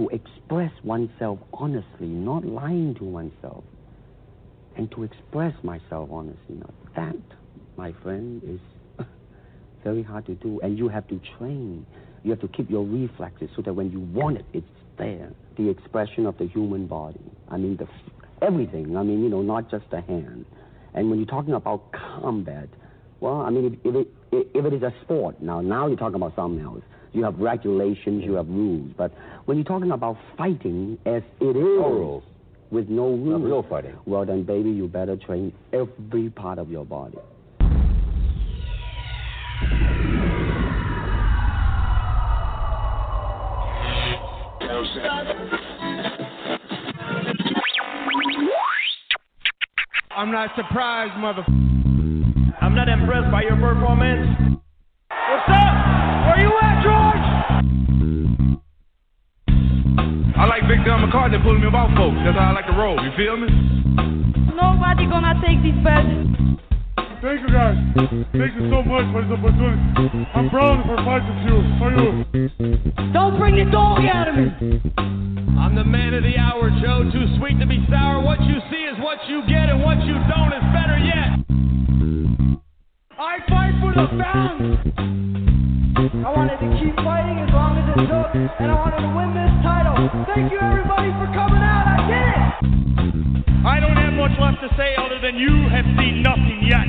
To express oneself honestly, not lying to oneself, and to express myself honestly, now that, my friend, is very hard to do. And you have to train. You have to keep your reflexes so that when you want it, it's there. The expression of the human body. I mean, the everything. I mean, you know, not just the hand. And when you're talking about combat, well, I mean, if, if, it, if it is a sport, now, now you're talking about something else. You have regulations, you have rules. But when you're talking about fighting as it is, no rules. with no rules, real fighting. well, then, baby, you better train every part of your body. I'm not surprised, mother. I'm not impressed by your performance. What's up? Where you at, George? I like Big John McCarthy pulling me about folks. That's how I like to roll. You feel me? Nobody gonna take this badges. Thank you guys. Thank you so much for this opportunity. I'm proud for fighting you. For you. Don't bring the dog out of me. I'm the man of the hour, Joe. Too sweet to be sour. What you see is what you get, and what you don't is better yet. I fight for the fans. I wanted to keep fighting as long as it took, and I wanted to win this title. Thank you everybody for coming out. I did it. I don't have much left to say other than you have seen nothing yet.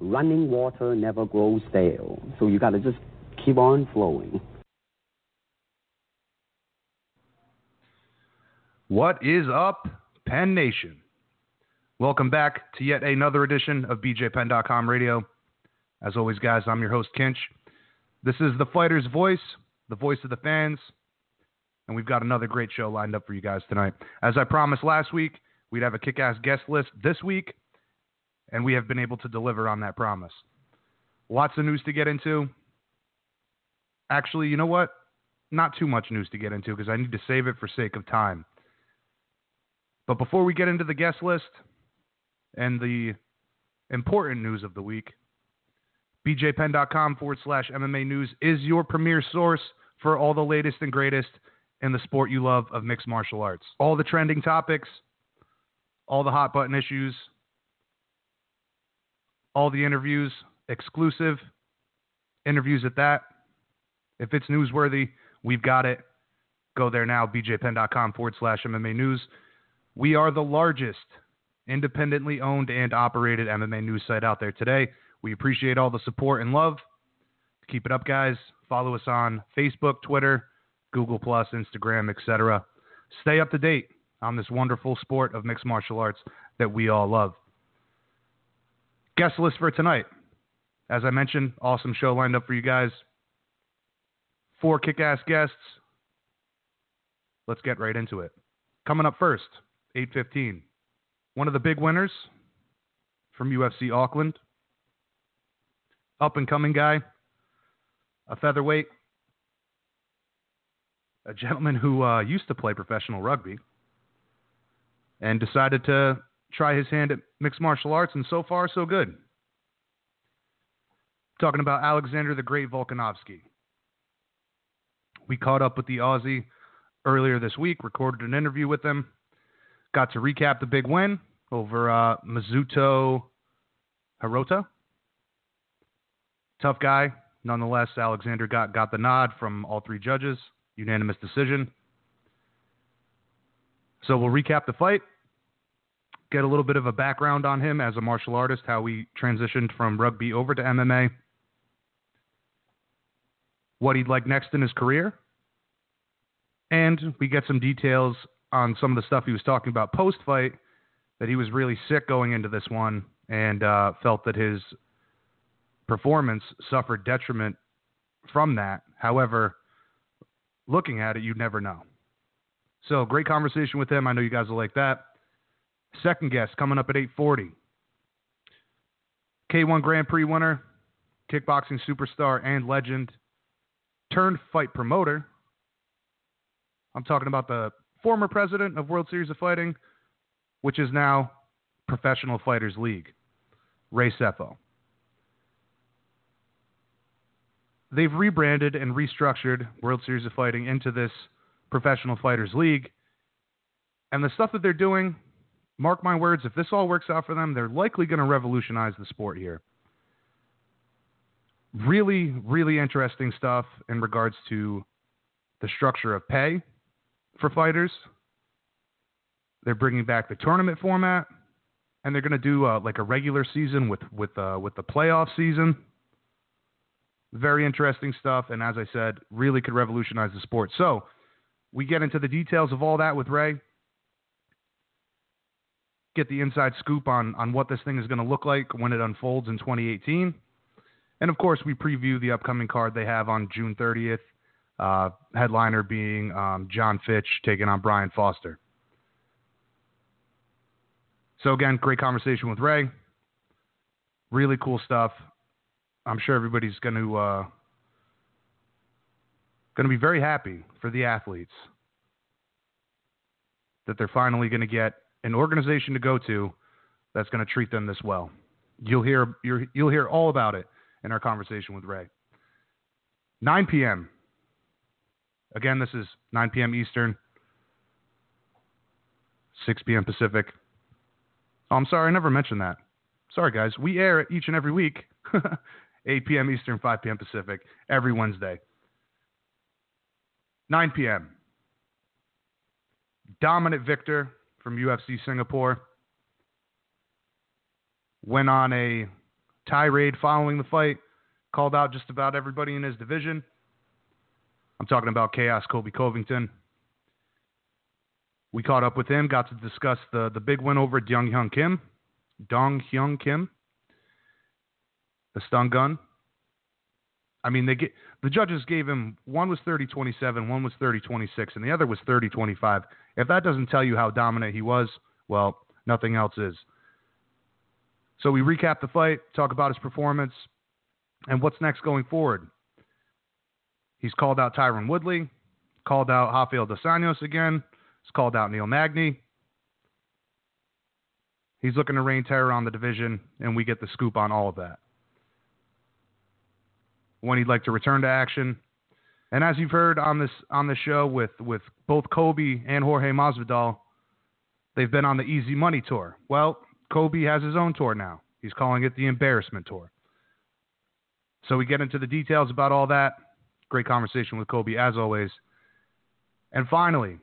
Running water never grows stale. So you got to just keep on flowing. What is up, Penn Nation? Welcome back to yet another edition of BJPenn.com radio. As always, guys, I'm your host, Kinch. This is the fighter's voice, the voice of the fans, and we've got another great show lined up for you guys tonight. As I promised last week, we'd have a kick ass guest list this week, and we have been able to deliver on that promise. Lots of news to get into. Actually, you know what? Not too much news to get into because I need to save it for sake of time. But before we get into the guest list and the important news of the week, bjpenn.com forward slash MMA news is your premier source for all the latest and greatest in the sport you love of mixed martial arts. All the trending topics, all the hot button issues, all the interviews, exclusive interviews at that. If it's newsworthy, we've got it. Go there now, bjpenn.com forward slash MMA news. We are the largest independently owned and operated MMA news site out there today. We appreciate all the support and love. Keep it up, guys. Follow us on Facebook, Twitter, Google Instagram, etc. Stay up to date on this wonderful sport of mixed martial arts that we all love. Guest list for tonight. As I mentioned, awesome show lined up for you guys. Four kick-ass guests. Let's get right into it. Coming up first, 8:15. One of the big winners from UFC Auckland. Up and coming guy, a featherweight, a gentleman who uh, used to play professional rugby and decided to try his hand at mixed martial arts, and so far, so good. Talking about Alexander the Great Volkanovski. We caught up with the Aussie earlier this week, recorded an interview with him, got to recap the big win over uh, Mizuto Hirota. Tough guy. Nonetheless, Alexander got, got the nod from all three judges. Unanimous decision. So we'll recap the fight, get a little bit of a background on him as a martial artist, how he transitioned from rugby over to MMA, what he'd like next in his career, and we get some details on some of the stuff he was talking about post fight that he was really sick going into this one and uh, felt that his performance suffered detriment from that. However, looking at it, you'd never know. So great conversation with him. I know you guys will like that. Second guest coming up at 8:40. K1 Grand Prix winner, kickboxing superstar and legend, turned fight promoter. I'm talking about the former president of World Series of Fighting, which is now Professional Fighters League, Ray Sefo. They've rebranded and restructured World Series of Fighting into this Professional Fighters League. And the stuff that they're doing, mark my words, if this all works out for them, they're likely going to revolutionize the sport here. Really, really interesting stuff in regards to the structure of pay for fighters. They're bringing back the tournament format, and they're going to do uh, like a regular season with with uh, with the playoff season. Very interesting stuff, and as I said, really could revolutionize the sport. So we get into the details of all that with Ray. Get the inside scoop on on what this thing is going to look like when it unfolds in 2018. And of course, we preview the upcoming card they have on June 30th. Uh, headliner being um, John Fitch taking on Brian Foster. So again, great conversation with Ray. Really cool stuff. I'm sure everybody's going to uh, going to be very happy for the athletes that they're finally going to get an organization to go to that's going to treat them this well. You'll hear you will hear all about it in our conversation with Ray. 9 p.m. Again, this is 9 p.m. Eastern, 6 p.m. Pacific. Oh, I'm sorry, I never mentioned that. Sorry, guys. We air each and every week, 8 p.m. Eastern, 5 p.m. Pacific, every Wednesday. 9 p.m. Dominant Victor from UFC Singapore went on a tirade following the fight, called out just about everybody in his division. I'm talking about Chaos Colby Covington. We caught up with him, got to discuss the, the big win over Dong Hyun Kim. Dong Hyun Kim. The stun gun. I mean, they get, the judges gave him one was 30 27, one was 30 26, and the other was 30 25. If that doesn't tell you how dominant he was, well, nothing else is. So we recap the fight, talk about his performance, and what's next going forward. He's called out Tyron Woodley, called out Rafael Dos Anjos again, he's called out Neil Magny. He's looking to rain terror on the division, and we get the scoop on all of that when he'd like to return to action. And as you've heard on this on the show with with both Colby and Jorge Masvidal, they've been on the Easy Money tour. Well, Colby has his own tour now. He's calling it the Embarrassment Tour. So we get into the details about all that. Great conversation with Colby as always. And finally,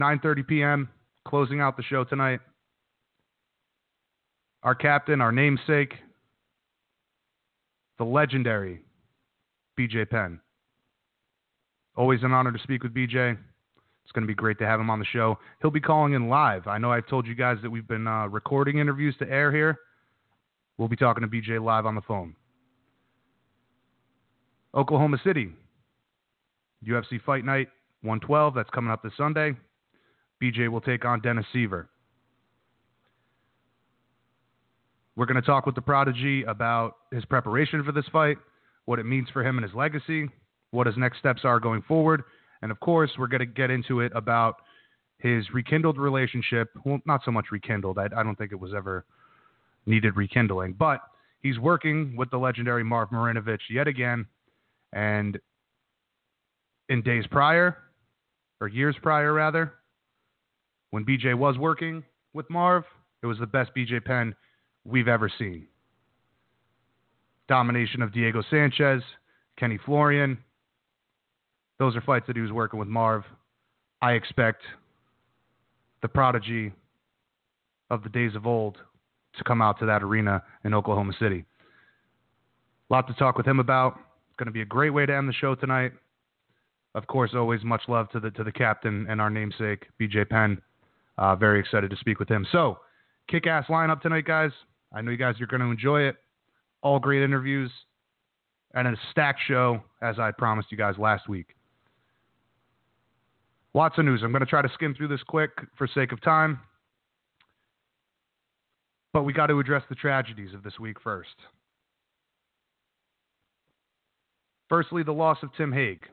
9:30 p.m. closing out the show tonight. Our captain, our namesake, the legendary BJ Penn. Always an honor to speak with BJ. It's going to be great to have him on the show. He'll be calling in live. I know I've told you guys that we've been uh, recording interviews to air here. We'll be talking to BJ live on the phone. Oklahoma City, UFC Fight Night 112. That's coming up this Sunday. BJ will take on Dennis Siver. We're going to talk with the Prodigy about his preparation for this fight what it means for him and his legacy, what his next steps are going forward. And of course, we're going to get into it about his rekindled relationship. Well, not so much rekindled. I, I don't think it was ever needed rekindling, but he's working with the legendary Marv Marinovich yet again. And in days prior, or years prior rather, when BJ was working with Marv, it was the best BJ Penn we've ever seen domination of Diego Sanchez, Kenny Florian. Those are fights that he was working with Marv. I expect the prodigy of the days of old to come out to that arena in Oklahoma City. A lot to talk with him about. It's going to be a great way to end the show tonight. Of course, always much love to the to the captain and our namesake, BJ Penn. Uh, very excited to speak with him. So, kick ass lineup tonight, guys. I know you guys are going to enjoy it all great interviews, and a stacked show, as I promised you guys last week. Lots of news. I'm going to try to skim through this quick for sake of time. But we got to address the tragedies of this week first. Firstly, the loss of Tim Hague.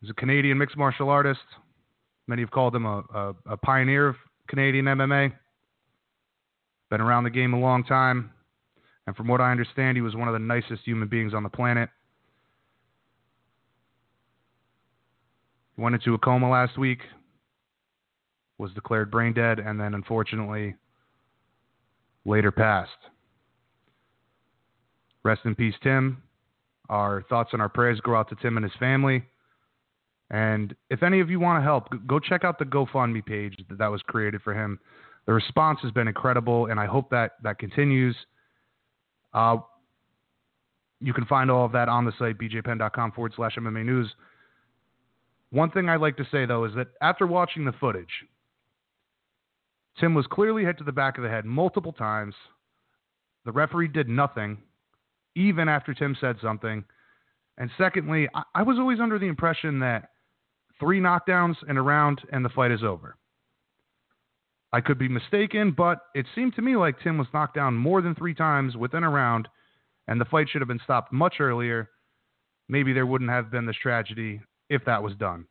He's a Canadian mixed martial artist. Many have called him a, a, a pioneer of Canadian MMA. Been around the game a long time. And from what I understand, he was one of the nicest human beings on the planet. He went into a coma last week, was declared brain dead, and then unfortunately later passed. Rest in peace, Tim. Our thoughts and our prayers go out to Tim and his family. And if any of you want to help, go check out the GoFundMe page that, was created for him. The response has been incredible, and I hope that that continues. Uh, you can find all of that on the site, bjpenn.com forward slash MMA news. One thing I'd like to say, though, is that after watching the footage, Tim was clearly hit to the back of the head multiple times. The referee did nothing, even after Tim said something. And secondly, I, I was always under the impression that three knockdowns in a round and the fight is over. I could be mistaken, but it seemed to me like Tim was knocked down more than three times within a round, and the fight should have been stopped much earlier. Maybe there wouldn't have been this tragedy if that was done.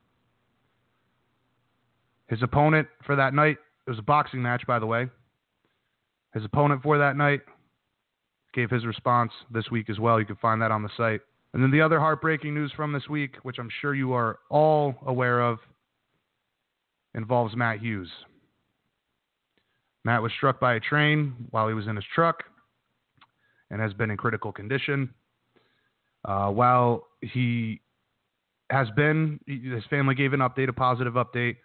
His opponent for that night, it was a boxing match, by the way. His opponent for that night gave his response this week as well. You can find that on the site. And then the other heartbreaking news from this week, which I'm sure you are all aware of, involves Matt Hughes. Matt was struck by a train while he was in his truck and has been in critical condition. Uh, while he has been, his family gave an update, a positive update.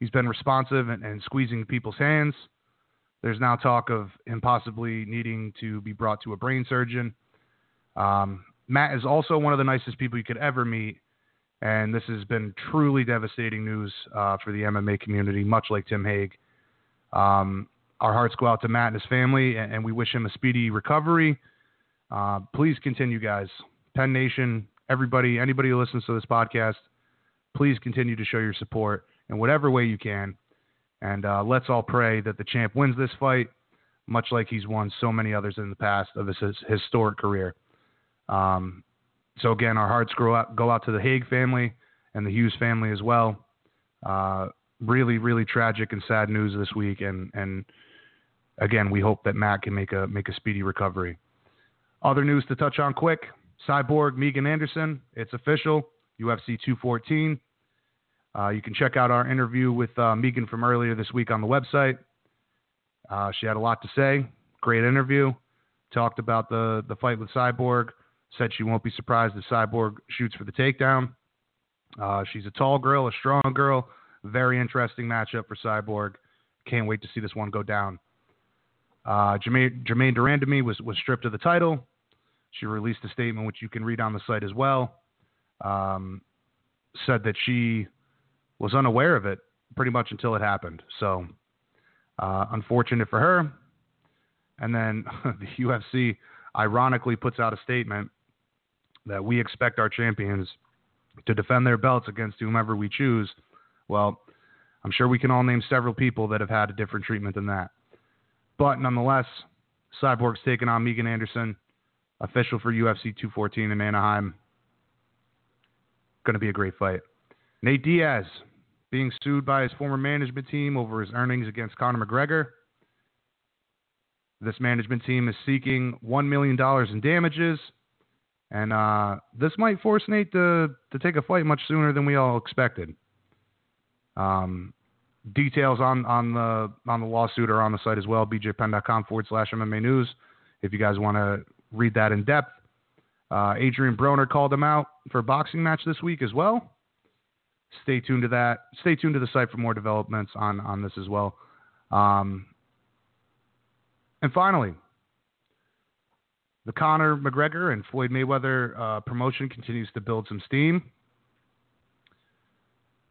He's been responsive and, and squeezing people's hands. There's now talk of him possibly needing to be brought to a brain surgeon. Um, Matt is also one of the nicest people you could ever meet, and this has been truly devastating news uh, for the MMA community, much like Tim Hague. Um, our hearts go out to Matt and his family, and, and we wish him a speedy recovery. Uh, please continue, guys. Penn Nation, everybody, anybody who listens to this podcast, please continue to show your support in whatever way you can. And uh, let's all pray that the champ wins this fight, much like he's won so many others in the past of his, his historic career. Um, so again, our hearts go out, go out to the Hague family and the Hughes family as well. Uh, really, really tragic and sad news this week, and and again, we hope that Matt can make a make a speedy recovery. Other news to touch on quick: Cyborg Megan Anderson. It's official. UFC 214. Uh, you can check out our interview with uh, Megan from earlier this week on the website. Uh, she had a lot to say. Great interview. Talked about the the fight with Cyborg said she won't be surprised if Cyborg shoots for the takedown. Uh, she's a tall girl, a strong girl. Very interesting matchup for Cyborg. Can't wait to see this one go down. Uh, Germaine, Germaine de Randamie was, was stripped of the title. She released a statement, which you can read on the site as well. Um, said that she was unaware of it pretty much until it happened. So, uh, unfortunate for her. And then the UFC ironically puts out a statement that we expect our champions to defend their belts against whomever we choose, well, I'm sure we can all name several people that have had a different treatment than that. But nonetheless, Cyborg's taking on Megan Anderson, official for UFC 214 in Anaheim. Going to be a great fight. Nate Diaz being sued by his former management team over his earnings against Conor McGregor. This management team is seeking $1 million in damages and uh, this might force Nate to, to take a fight much sooner than we all expected. Um, details on, on the on the lawsuit are on the site as well, bjpenn.com forward slash MMA news. If you guys want to read that in depth. Uh, Adrian Broner called him out for a boxing match this week as well. Stay tuned to that. Stay tuned to the site for more developments on, on this as well. Um, and finally, the Conor McGregor and Floyd Mayweather uh, promotion continues to build some steam.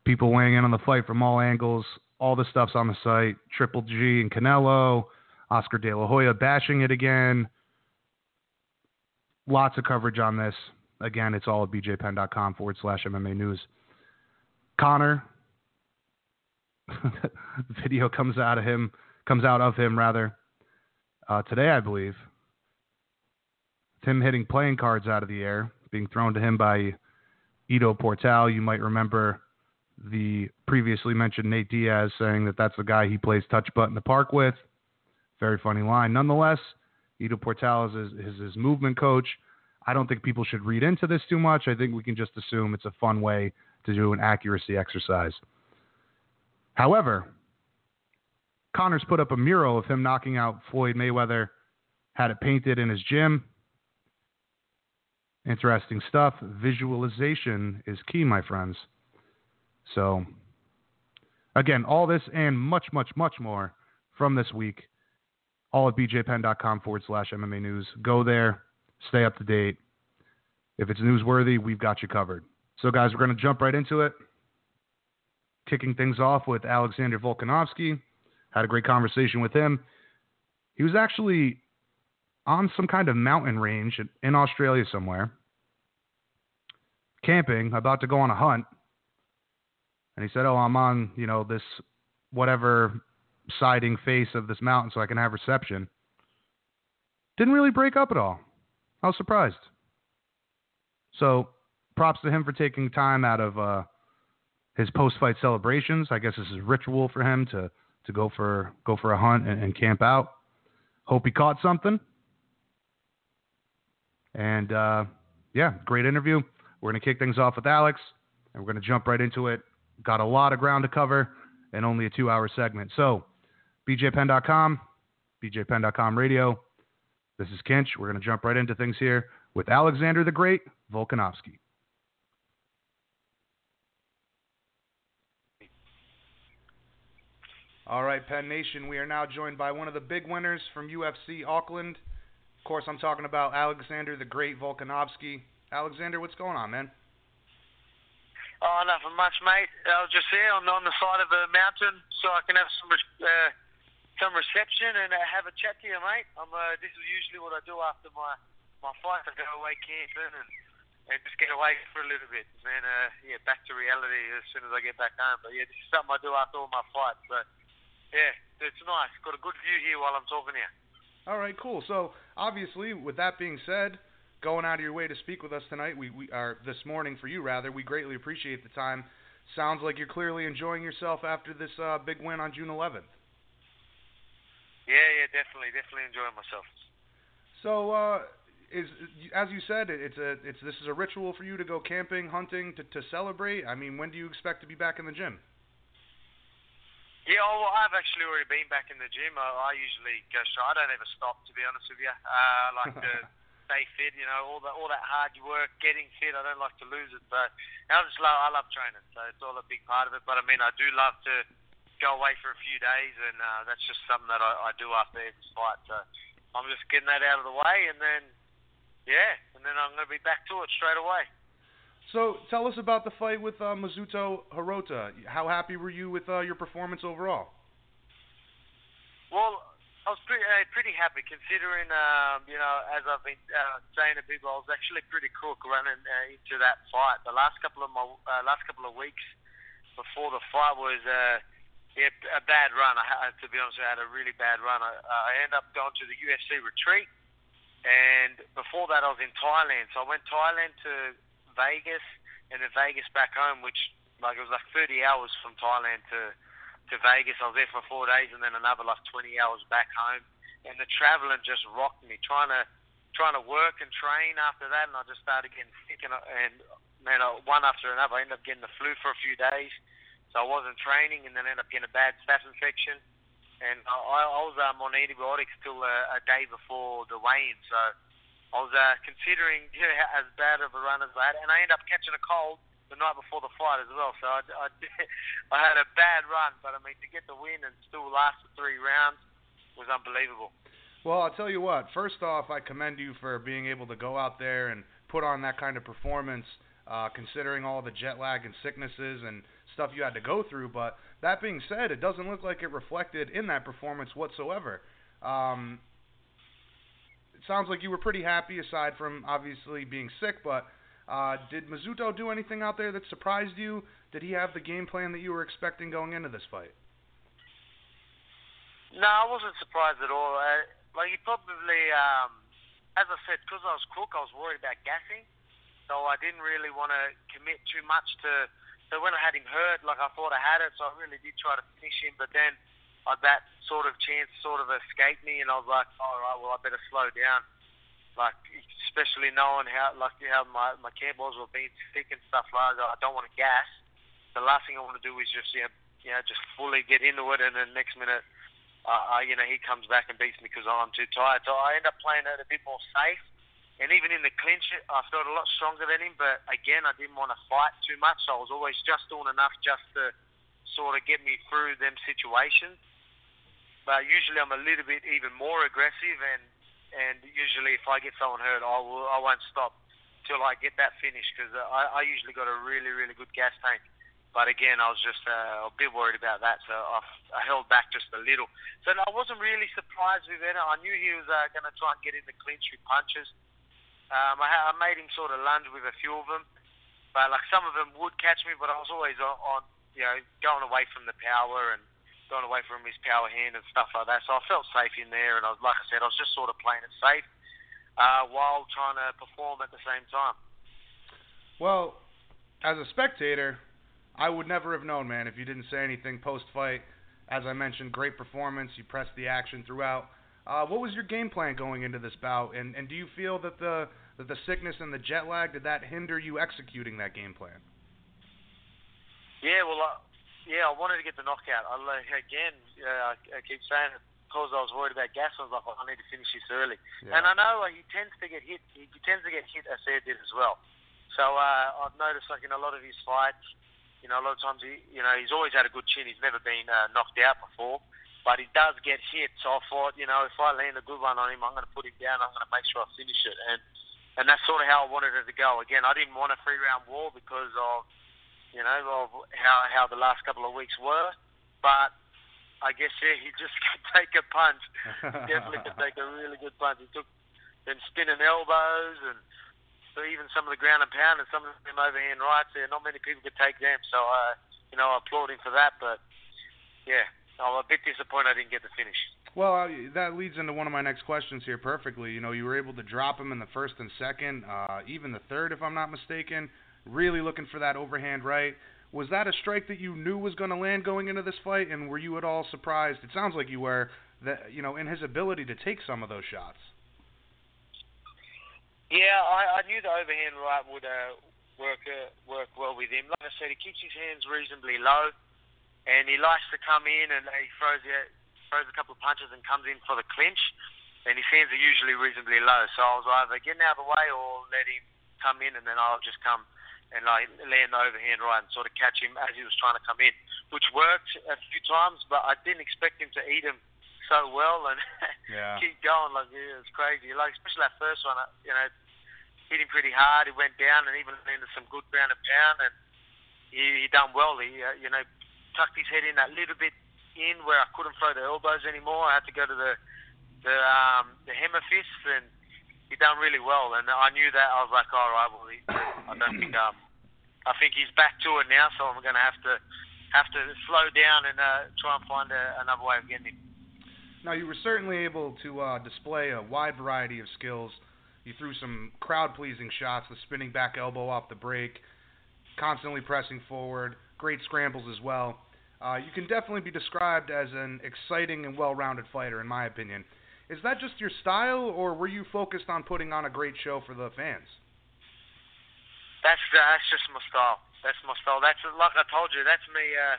People weighing in on the fight from all angles. All the stuff's on the site. Triple G and Canelo, Oscar De La Hoya bashing it again. Lots of coverage on this. Again, it's all at bjpenn.com forward slash MMA news. Conor, video comes out of him, comes out of him rather uh, today, I believe. It's him hitting playing cards out of the air, being thrown to him by Ido Portal. You might remember the previously mentioned Nate Diaz saying that that's the guy he plays touch butt in the park with. Very funny line. Nonetheless, Ido Portales is is his movement coach. I don't think people should read into this too much. I think we can just assume it's a fun way to do an accuracy exercise. However, Conor's put up a mural of him knocking out Floyd Mayweather, had it painted in his gym. Interesting stuff. Visualization is key, my friends. So, again, all this and much, much, much more from this week, all at bjpenn.com forward slash MMA news. Go there, stay up to date. If it's newsworthy, we've got you covered. So, guys, we're going to jump right into it. Kicking things off with Alexander Volkanovski. Had a great conversation with him. He was actually on some kind of mountain range in Australia somewhere, camping, about to go on a hunt. And he said, Oh, I'm on, you know, this whatever siding face of this mountain so I can have reception. Didn't really break up at all. I was surprised. So props to him for taking time out of uh, his post fight celebrations. I guess this is ritual for him to, to go for go for a hunt and, and camp out. Hope he caught something. And uh, yeah, great interview. We're to kick things off with Alex, and we're to jump right into it. Got a lot of ground to cover and only a two hour segment. So, bjpenn.com, bjpenn.com radio. This is Kinch. We're going to jump right into things here with Alexander the Great Volkanovski. All right, Penn Nation, we are now joined by one of the big winners from UFC Auckland. Of course, I'm talking about Alexander the Great Volkanovski. Alexander, what's going on, man? Oh, nothing much, mate. I was just here on, on the side of a mountain so I can have some uh, some reception and uh, have a chat to you, mate. I'm, uh, this is usually what I do after my, my fight. I go away camping and, and just get away for a little bit. And then, uh, yeah, back to reality as soon as I get back home. But, yeah, this is something I do after all my fights. But, yeah, it's nice. Got a good view here while I'm talking here. All right, cool. So obviously, with that being said, going out of your way to speak with us tonight, we, we are this morning for you rather. We greatly appreciate the time. Sounds like you're clearly enjoying yourself after this uh, big win on June 11th. Yeah, yeah, definitely, definitely enjoying myself. So, uh, is as you said, it's a it's this is a ritual for you to go camping, hunting to to celebrate. I mean, when do you expect to be back in the gym? Yeah, well, I've actually already been back in the gym. I, I usually go straight. I don't ever stop, to be honest with you. Uh, I like to stay fit. You know, all that all that hard work, getting fit. I don't like to lose it. But I just love I love training, so it's all a big part of it. But I mean, I do love to go away for a few days, and uh, that's just something that I, I do after every fight. So I'm just getting that out of the way, and then yeah, and then I'm going to be back to it straight away. So tell us about the fight with uh, Mizuto Hirota. How happy were you with uh, your performance overall? Well, I was pretty uh, pretty happy considering, um, you know, as I've been uh, saying to people, I was actually pretty crook running uh, into that fight. The last couple of my uh, last couple of weeks before the fight was uh, yeah, a bad run. I to be honest, I had a really bad run. I, I ended up going to the UFC retreat, and before that, I was in Thailand. So I went Thailand to Vegas and then Vegas back home, which like it was like 30 hours from Thailand to to Vegas. I was there for four days and then another like 20 hours back home. And the traveling just rocked me. Trying to trying to work and train after that, and I just started getting sick. And, and man, one after another, I ended up getting the flu for a few days. So I wasn't training, and then ended up getting a bad staph infection. And I, I was um, on antibiotics till a, a day before the weigh-in. So I was uh, considering you know, as bad of a run as I had, and I ended up catching a cold the night before the fight as well. So I, I, I had a bad run, but I mean to get the win and still last the three rounds was unbelievable. Well, I'll tell you what. First off, I commend you for being able to go out there and put on that kind of performance, uh, considering all the jet lag and sicknesses and stuff you had to go through. But that being said, it doesn't look like it reflected in that performance whatsoever. Um, it sounds like you were pretty happy aside from obviously being sick, but Uh, did Mizuto do anything out there that surprised you? Did he have the game plan that you were expecting going into this fight? No, I wasn't surprised at all. Uh, like he probably, um, as I said, because I was cook, I was worried about gassing, so I didn't really want to commit too much to. So when I had him hurt, like I thought I had it, so I really did try to finish him. But then uh, that sort of chance sort of escaped me, and I was like, all right, well I better slow down. Like especially knowing how like how my my was were being thick and stuff like that, I don't want to gas. The last thing I want to do is just yeah, you know, just fully get into it, and then next minute uh, you know, he comes back and beats me because I'm too tired. So I end up playing it a bit more safe. And even in the clinch, I felt a lot stronger than him. But again, I didn't want to fight too much. So I was always just doing enough just to sort of get me through them situations. But usually I'm a little bit even more aggressive. And and usually if I get someone hurt, I will I won't stop till I get that finish because I, I usually got a really really good gas tank. But again, I was just uh, a bit worried about that, so I, I held back just a little. So I wasn't really surprised with it. I knew he was uh, going to try and get in the clinch with punches. Um, I, I made him sort of lunge with a few of them, but like some of them would catch me, but I was always on, on you know, going away from the power and going away from his power hand and stuff like that. So I felt safe in there, and I was, like I said, I was just sort of playing it safe uh, while trying to perform at the same time. Well, as a spectator, I would never have known, man, if you didn't say anything post fight. As I mentioned, great performance. You pressed the action throughout. Uh, what was your game plan going into this bout, and and do you feel that the that the sickness and the jet lag did that hinder you executing that game plan? Yeah, well, uh, yeah, I wanted to get the knockout. I like, again, uh, I keep saying it because I was worried about gas. I was like, oh, I need to finish this early. Yeah. And I know uh, he tends to get hit. He, he tends to get hit a fair bit as well. So uh, I've noticed, like in a lot of his fights, you know, a lot of times he, you know, he's always had a good chin. He's never been uh, knocked out before, but he does get hit. So I thought, you know, if I land a good one on him, I'm going to put him down. I'm going to make sure I finish it, and and that's sort of how I wanted it to go. Again, I didn't want a three round war because of, you know, of how how the last couple of weeks were, but. I guess yeah, he just could take a punch. Definitely could take a really good punch. He took them spinning elbows and so even some of the ground and pound and some of them overhand rights there, not many people could take them. So, uh, you know, I applaud him for that. But, yeah, I'm a bit disappointed I didn't get the finish. Well, that leads into one of my next questions here perfectly. You know, you were able to drop him in the first and second, uh, even the third, if I'm not mistaken. Really looking for that overhand right. Was that a strike that you knew was going to land going into this fight, and were you at all surprised? It sounds like you were that you know in his ability to take some of those shots. Yeah, I, I knew the overhand right would uh, work uh, work well with him. Like I said, he keeps his hands reasonably low, and he likes to come in and he throws uh, throws a couple of punches and comes in for the clinch. And his hands are usually reasonably low, so I was either getting out of the way or let him come in, and then I'll just come and like land overhand right and sort of catch him as he was trying to come in, which worked a few times. But I didn't expect him to eat him so well and yeah. keep going. Like it was crazy. Like especially that first one, uh, you know, hit him pretty hard. He went down and even landed some good ground and pound, and he, he done well. He, uh, you know, tucked his head in that little bit in where I couldn't throw the elbows anymore. I had to go to the the um, the hammer fists, and he done really well. And I knew that. I was like, all right, well, he, I don't think um, I think he's back to it now, so I'm going to have to have to slow down and uh, try and find a, another way of getting him. Now, you were certainly able to uh, display a wide variety of skills you threw some crowd pleasing shots, the spinning back elbow off the break, constantly pressing forward, great scrambles as well. Uh, you can definitely be described as an exciting and well rounded fighter, in my opinion. Is that just your style, or were you focused on putting on a great show for the fans? That's that's just my style. That's my style. That's like I told you. That's me uh,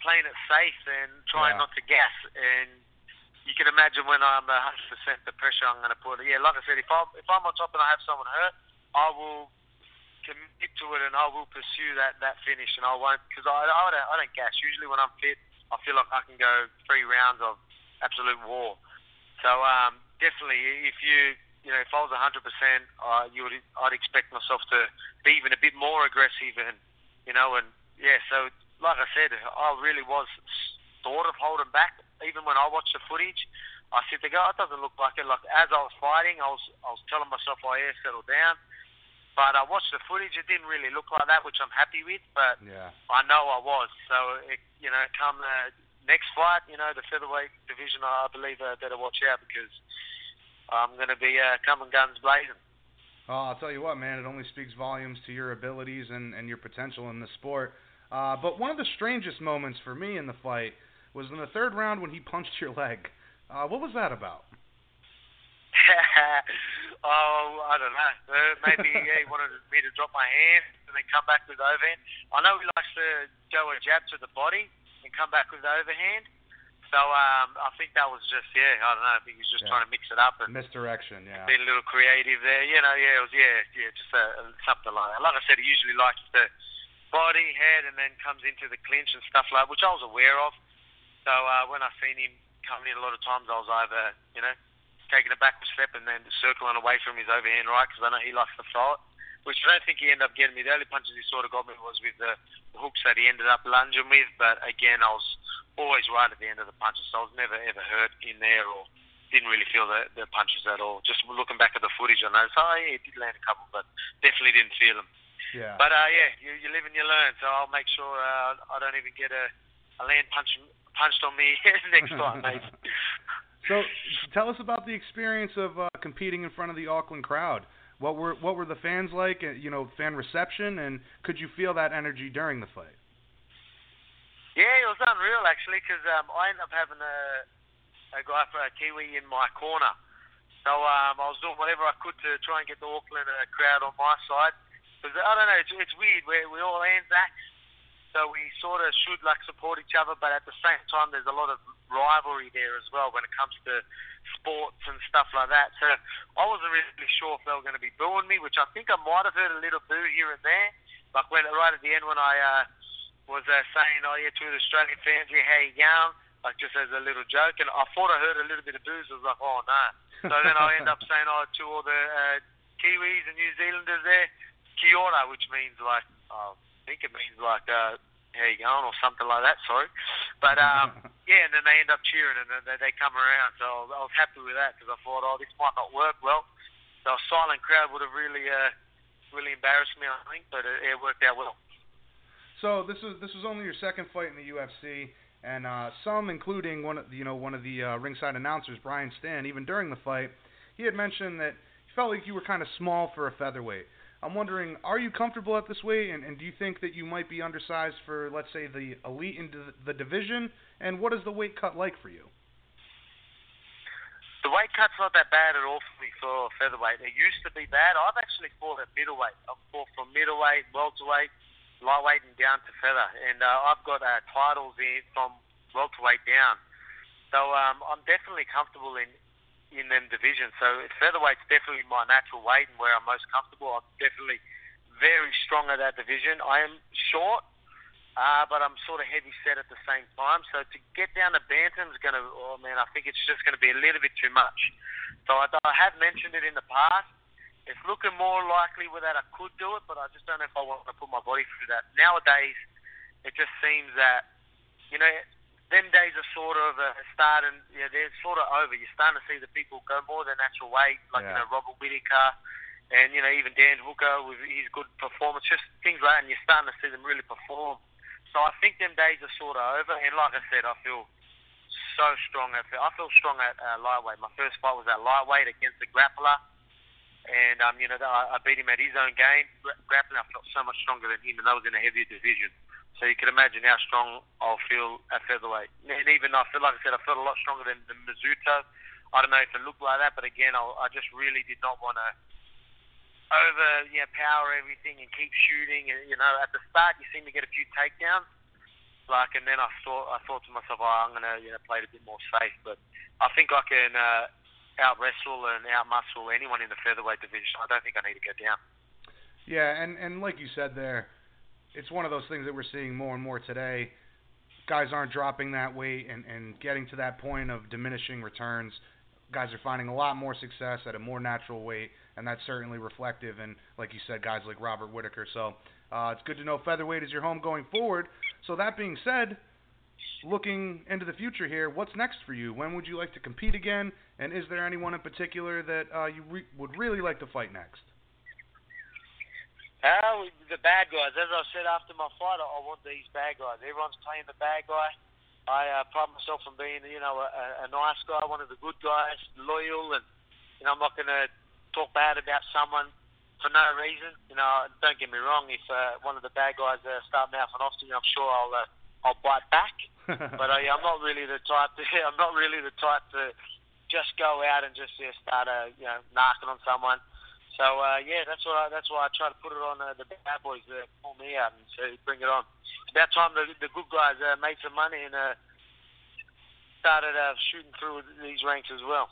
playing it safe and trying yeah. not to gas. And you can imagine when I'm 100% the pressure I'm going to put. Yeah, like I said, if I'm if I'm on top and I have someone hurt, I will commit to it and I will pursue that that finish and I won't because I I don't, I don't gas. Usually when I'm fit, I feel like I can go three rounds of absolute war. So um, definitely, if you you know if I was 100%, uh, you would I'd expect myself to be even a bit more aggressive and you know and yeah. So like I said, I really was sort of holding back even when I watch the footage, I sit there, go, it doesn't look like it. Like as I was fighting, I was I was telling myself, oh yeah, settle down. But I watched the footage. It didn't really look like that, which I'm happy with. But Yeah. I know I was. So it, you know, come the next fight, you know, the featherweight division, I believe I better watch out because I'm going to be uh, coming guns blazing. Oh, I'll tell you what, man. It only speaks volumes to your abilities and, and your potential in the sport. Uh, but one of the strangest moments for me in the fight was in the third round when he punched your leg. Uh, what was that about? oh, I don't know. Uh, maybe yeah, he wanted me to drop my hand and then come back with overhand. I know he likes to go a jab to the body and come back with the overhand. So um, I think that was just yeah, I don't know. I think he was just Yeah. trying to mix it up and Misdirection, yeah. be a little creative there. You know, yeah, it was yeah, yeah, just uh, something like that. Like I said, he usually likes the body, head, and then comes into the clinch and stuff like, which I was aware of. So uh, when I seen him coming in, a lot of times I was either you know taking a backward step and then circling away from his overhand right because I know he likes to throw it. Which I don't think he ended up getting me. The only punches he sort of got me was with the, hooks that he ended up lunging with. But again, I was always right at the end of the punches, so I was never ever hurt in there or didn't really feel the, the punches at all. Just looking back at the footage, I noticed, oh yeah, he did land a couple, but definitely didn't feel them. Yeah. But uh, yeah, you, you live and you learn. So I'll make sure uh, I don't even get a, a land punch punched on me next time, mate. So, tell us about the experience of uh, competing in front of the Auckland crowd. What were what were the fans like? uh, You know, fan reception, and could you feel that energy during the fight? Yeah, it was unreal actually because um, I ended up having a a guy for a Kiwi in my corner. So um, I was doing whatever I could to try and get the Auckland uh, crowd on my side. Because I don't know, it's, it's weird. We're, we're all Anzacs, so we sort of should like support each other, but at the same time, there's a lot of rivalry there as well when it comes to sports and stuff like that. So I wasn't really sure if they were going to be booing me, which I think I might have heard a little boo here and there. Like when right at the end when I uh, was uh, saying, "Oh yeah," to the Australian fans, "Yeah, how you going?" Like just as a little joke, and I thought I heard a little bit of boos. I was like, "Oh no." So then I end up saying, "Oh," to all the uh, Kiwis and New Zealanders there, "Kia ora," which means like, I think it means like, uh, "How you going?" or something like that. Sorry, but um, yeah, and then they end up cheering and then they, they come around. So I was, I was happy with that because I thought, "Oh, this might not work well." So a silent crowd would have really, uh, really embarrassed me, I think, but it, it worked out well. So this is this was only your second fight in the UFC, and uh, some, including one of you know one of the uh, ringside announcers, Brian Stann, even during the fight, he had mentioned that he felt like you were kind of small for a featherweight. I'm wondering, are you comfortable at this weight, and, and do you think that you might be undersized for, let's say, the elite in the, division? And what is the weight cut like for you? The weight cut's not that bad at all for me for featherweight. It used to be bad. I've actually fought at middleweight. I've fought from middleweight, welterweight, lightweight, and down to feather. And uh, I've got uh, titles in from welterweight down. So um, I'm definitely comfortable in in them divisions. So featherweight's definitely my natural weight and where I'm most comfortable. I'm definitely very strong at that division. I am short, uh, but I'm sort of heavy set at the same time. So to get down to bantam is going to, oh man, I think it's just going to be a little bit too much. So I, I have mentioned it in the past. It's looking more likely that I could do it, but I just don't know if I want to put my body through that. Nowadays, it just seems that, you know, them days are sort of uh, starting, you know, they're sort of over. You're starting to see the people go more than natural weight, like, you know, Robert Whittaker and, you know, even Dan Hooker with his good performance, just things like that, and you're starting to see them really perform. So I think them days are sort of over, and like I said, I feel so strong. At, I feel strong at uh, lightweight. My first fight was at lightweight against the grappler, and um, you know I, I beat him at his own game. Gra- grappling, I felt so much stronger than him, and that was in a heavier division. So you can imagine how strong I'll feel at featherweight. And even I feel like I said, I felt a lot stronger than, than Mizuto. I don't know if it looked like that, but again, I, I just really did not want to over you know, power everything and keep shooting. And, you know, at the start, you seem to get a few takedowns. Like, and then I thought, I thought to myself, oh, I'm gonna, you know, play it a bit more safe. But I think I can uh, out wrestle and out muscle anyone in the featherweight division. I don't think I need to go down. Yeah, and and like you said there, it's one of those things that we're seeing more and more today. Guys aren't dropping that weight and and getting to that point of diminishing returns. Guys are finding a lot more success at a more natural weight, and that's certainly reflective. And like you said, guys like Robert Whittaker. So uh, it's good to know featherweight is your home going forward. So that being said, looking into the future here, what's next for you? When would you like to compete again? And is there anyone in particular that uh, you re- would really like to fight next? Uh, the bad guys. As I said after my fight, I, want these bad guys. Everyone's playing the bad guy. I uh, pride myself on being, you know, a, a nice guy, one of the good guys, loyal, and you know, I'm not going to talk bad about someone for no reason. You know, don't get me wrong. If uh, one of the bad guys uh, start mouthing off to me, I'm sure I'll uh, I'll bite back. but uh, yeah, I'm not really the type. To, I'm not really the type to just go out and just yeah, start uh, you know knocking on someone. So uh, yeah, that's why that's why I try to put it on uh, the bad boys to pull me out and say bring it on. It's about time the the good guys uh, made some money and uh, started uh, shooting through these ranks as well.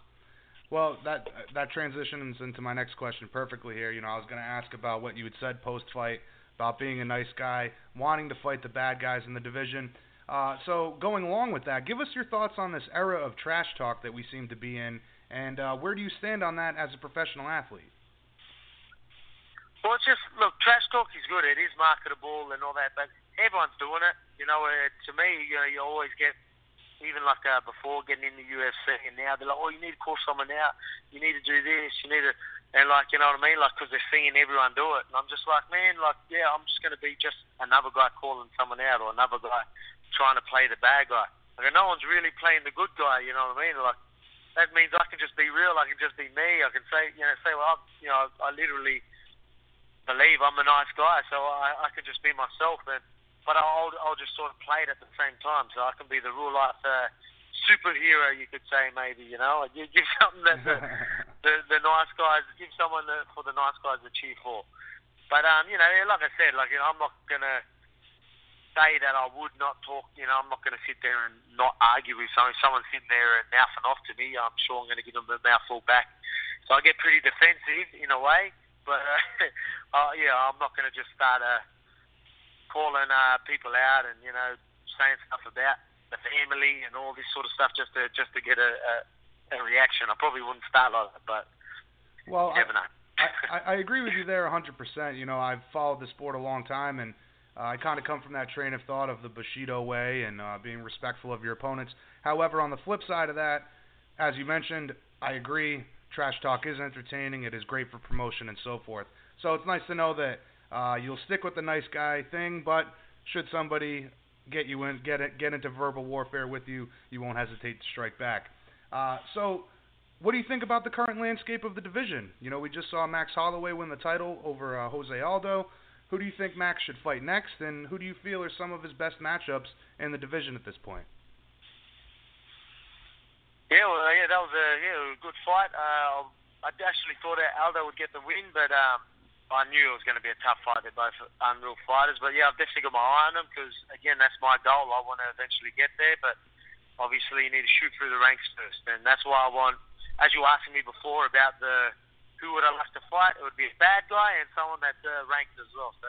Well, that that transitions into my next question perfectly here. You know, I was going to ask about what you had said post fight about being a nice guy, wanting to fight the bad guys in the division. Uh, so, going along with that, give us your thoughts on this era of trash talk that we seem to be in, and uh, where do you stand on that as a professional athlete? Well, it's just look, trash talk is good. It is marketable and all that, but everyone's doing it. You know, uh, to me, you know, you always get even like uh, before getting in the UFC, and now they're like, oh, you need to call someone out. You need to do this. You need to, and like, you know what I mean? Like, because they're seeing everyone do it, and I'm just like, man, like, yeah, I'm just going to be just another guy calling someone out, or another guy trying to play the bad guy. Like, no one's really playing the good guy. You know what I mean? Like, that means I can just be real. I can just be me. I can say, you know, say, well, I, you know, I literally believe I'm a nice guy, so I, I can just be myself and but I'll I'll just sort of play it at the same time, so I can be the real life uh, superhero, you could say maybe. You know, you give something that the, the the nice guys give someone the, for the nice guys to cheer for. But um, you know, like I said, like you know, I'm not gonna say that I would not talk. You know, I'm not gonna sit there and not argue with someone. If someone's sitting there and mouthing off to me, I'm sure I'm gonna give them a mouthful back. So I get pretty defensive in a way, but uh, uh, yeah, I'm not gonna just start. Uh, calling uh, people out and you know saying stuff about the family and all this sort of stuff just to just to get a, a, a reaction. I probably wouldn't start like that, but well, you never I, know. I, I agree with you there 100%. You know, I've followed the sport a long time, and uh, I kind of come from that train of thought of the Bushido way and uh, being respectful of your opponents. However, on the flip side of that, as you mentioned, I agree. Trash talk is entertaining. It is great for promotion and so forth. So it's nice to know that uh, you'll stick with the nice guy thing, but should somebody get you in, get it, get into verbal warfare with you, you won't hesitate to strike back. Uh, so, what do you think about the current landscape of the division? You know, we just saw Max Holloway win the title over uh, Jose Aldo. Who do you think Max should fight next, and who do you feel are some of his best matchups in the division at this point? Yeah, well, yeah, that was a yeah, a good fight. Uh, I actually thought Aldo would get the win, but um, I knew it was going to be a tough fight. They're both unreal fighters, but yeah, I've definitely got my eye on them because again, that's my goal. I want to eventually get there, but obviously you need to shoot through the ranks first, and that's why I want. As you were asking me before about the who would I like to fight, it would be a bad guy and someone that's uh, ranked as well. So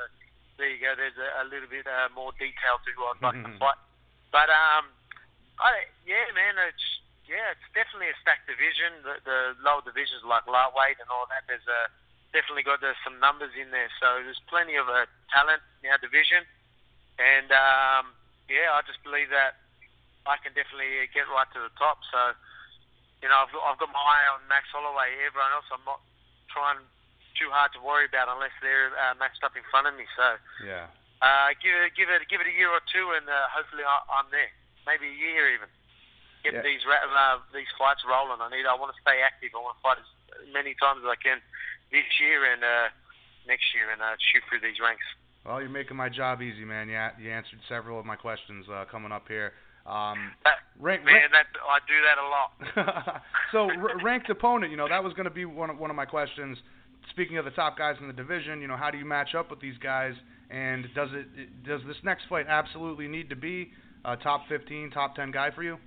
there you go. There's a, a little bit uh, more detail to who I'd like to fight. But um, I yeah, man, it's yeah, it's definitely a stacked division. The, the lower divisions like lightweight and all that. There's a definitely got uh, some numbers in there. So there's plenty of uh, talent in our division, and um, yeah, I just believe that I can definitely get right to the top. So you know, I've, I've got my eye on Max Holloway. Everyone else, I'm not trying too hard to worry about unless they're uh, matched up in front of me. So yeah, uh, give it give it give it a year or two, and uh, hopefully I, I'm there. Maybe a year even. Get yeah. these uh, these fights rolling. I need. I want to stay active. I want to fight as many times as I can this year and uh, next year and uh, shoot through these ranks. Well, you're making my job easy, man. You, you answered several of my questions uh, coming up here. Um, rank, man, rank, that I do that a lot. so, r- ranked opponent, you know, that was going to be one of, one of my questions. Speaking of the top guys in the division, you know, how do you match up with these guys? And does it does this next fight absolutely need to be a top 15, top 10 guy for you?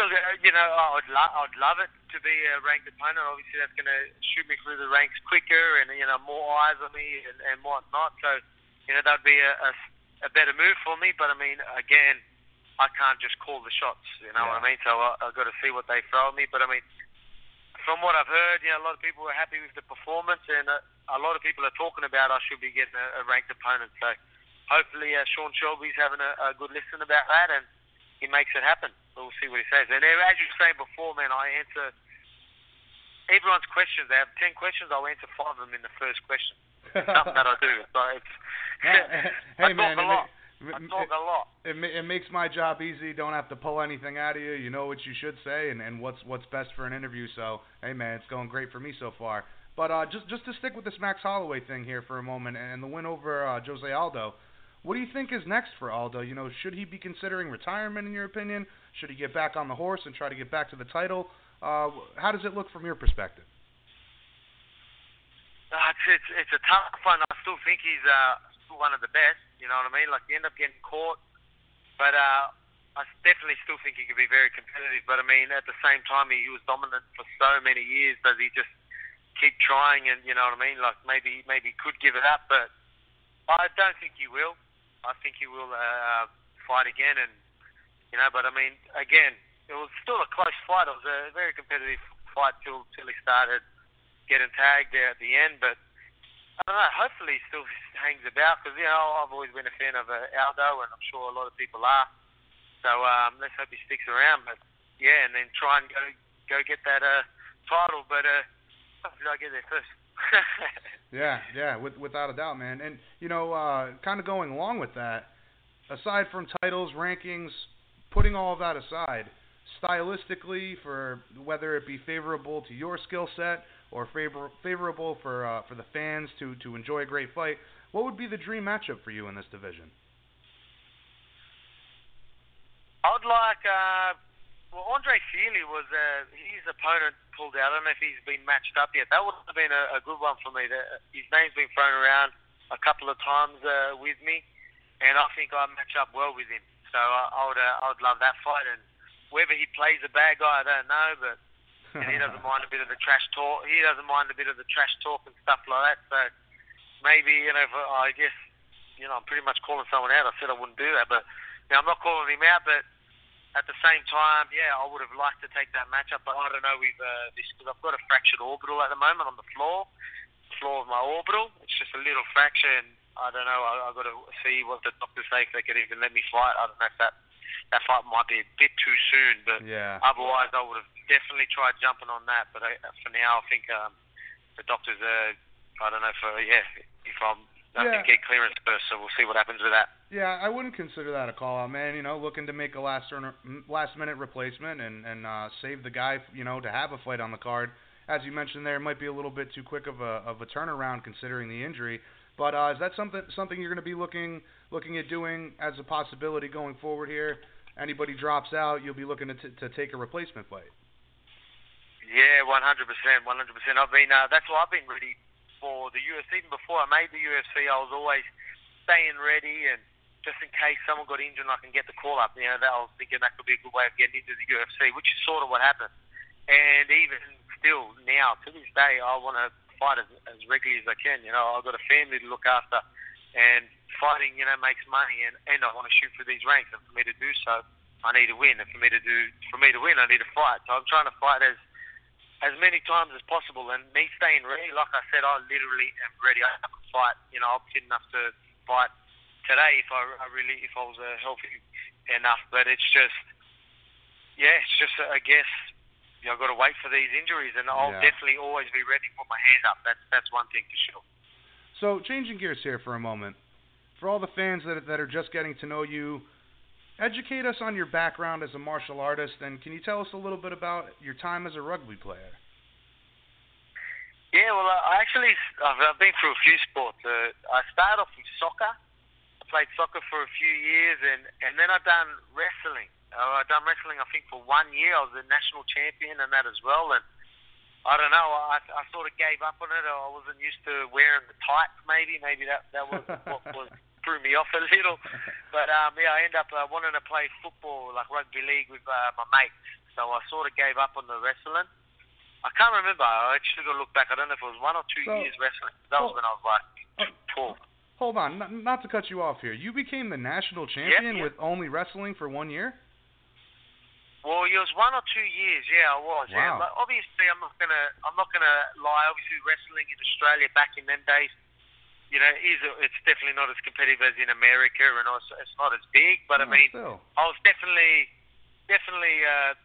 Look, uh, you know, I would, lo- I would love it to be a ranked opponent. Obviously, that's going to shoot me through the ranks quicker, and you know, more eyes on me and, and whatnot. So, you know, that'd be a, a, a better move for me. But I mean, again, I can't just call the shots. You know yeah. what I mean? So I, I've got to see what they throw at me. But I mean, from what I've heard, you know, a lot of people are happy with the performance, and a, uh, a lot of people are talking about I should be getting a, a ranked opponent. So hopefully, uh, Sean Shelby's having a, a good listen about that, and he makes it happen we'll see what he says. And as you were saying before, man, I answer everyone's questions. They have ten questions. I'll answer five of them in the first question. It's something that I do. So it's. hey I man, talk a lot. I talk a lot. it, it makes my job easy. Don't have to pull anything out of you. You know what you should say and, and what's what's best for an interview. So hey man, it's going great for me so far. But uh, just just to stick with this Max Holloway thing here for a moment and the win over uh, Jose Aldo, what do you think is next for Aldo? You know, should he be considering retirement in your opinion? Should he get back on the horse and try to get back to the title? Uh, how does it look from your perspective? Uh, it's, it's it's a tough one. I still think he's uh, one of the best. You know what I mean? Like he ended up getting caught, but uh, I definitely still think he could be very competitive. But I mean, at the same time, he, he was dominant for so many years. Does he just keep trying? And you know what I mean? Like maybe maybe he could give it up, but I don't think he will. I think he will uh, fight again. And you know, but I mean, again, it was still a close fight. It was a very competitive fight till till he started getting tagged there at the end. But I don't know. Hopefully, he still hangs about because you know I've always been a fan of uh, Aldo, and I'm sure a lot of people are. So um, let's hope he sticks around. But yeah, and then try and go go get that uh, title. But uh, hopefully, I get there first. Yeah, yeah, with, without a doubt, man. And you know, uh, kind of going along with that, aside from titles, rankings, putting all of that aside, stylistically, for whether it be favorable to your skill set or favor- favorable for uh, for the fans to to enjoy a great fight, what would be the dream matchup for you in this division? I'd like. Uh, well, Andre Fili was uh, his opponent pulled out. I don't know if he's been matched up yet. That would have been a, a good one for me. The, his name's been thrown around a couple of times uh, with me, and I think I match up well with him. So I, I would. Uh, I would love that fight. And whether he plays a bad guy, I don't know, but and he doesn't mind a bit of the trash talk. He doesn't mind a bit of the trash talk and stuff like that. So maybe you know, for, I guess you know, I'm pretty much calling someone out. I said I wouldn't do that, but know, I'm not calling him out. But at the same time, yeah, I would have liked to take that matchup, but I don't know with uh, this because I've got a fractured orbital at the moment on the floor, floor of my orbital. It's just a little fracture, and I don't know. I, I've got to see what the doctors say if they can even let me fight. I don't know if that that fight might be a bit too soon, but Yeah. otherwise I would have definitely tried jumping on that. But I, for now, I think um, the doctors are. I don't know for yeah if I'm. I Yeah. can get clearance first, so we'll see what happens with that. Yeah, I wouldn't consider that a call out, man. You know, looking to make a last last minute replacement and and uh, save the guy, you know, to have a fight on the card. As you mentioned, there it might be a little bit too quick of a of a turnaround considering the injury. But uh, is that something something you're going to be looking looking at doing as a possibility going forward here? Anybody drops out, you'll be looking to t- to take a replacement fight. Yeah, one hundred percent, one hundred percent. I've been uh, that's why I've been ready for the UFC. Even before I made the UFC, I was always staying ready and just in case someone got injured and I can get the call up. You know, that I was thinking that could be a good way of getting into the UFC, which is sort of what happened. And even still now, to this day, I want to fight as, as regularly as I can. You know, I've got a family to look after, and fighting, you know, makes money, and and I want to shoot for these ranks. And for me to do so, I need to win. And for me to do, for me to win, I need to fight. So I'm trying to fight as as many times as possible. And me staying ready, like I said, I literally am ready. I could fight. You know, I'm fit enough to fight today if I, I really if I was uh, healthy enough. But it's just, yeah, it's just uh, I guess. You know, I've got to wait for these injuries, and I'll Yeah. definitely always be ready to put my hand up. That's that's one thing for sure. So changing gears here for a moment, for all the fans that that are just getting to know you, educate us on your background as a martial artist, and can you tell us a little bit about your time as a rugby player? Yeah, well, I actually I've, I've been through a few sports. Uh, I started off with soccer. Played soccer for a few years, and and then I done wrestling. Uh, I done wrestling, I think, for one year. I was a national champion and that as well. And I don't know, I I sort of gave up on it. I wasn't used to wearing the tights. Maybe, maybe that that was what was threw me off a little. But um, yeah, I ended up uh, wanting to play football, like rugby league, with uh, my mates. So I sort of gave up on the wrestling. I can't remember. I actually got to look back. I don't know if it was one or two So- years wrestling. That was when I was like Uh, twelve. Hold on, not, not to cut you off here. You became the national champion yeah. with only wrestling for one year. Well, it was one or two years. Yeah, I was. Yeah, Wow. but obviously, I'm not gonna, I'm not gonna lie. Obviously, wrestling in Australia back in them days, you know, is it's definitely not as competitive as in America, and also it's not as big. But I mean, still. I was definitely, definitely uh,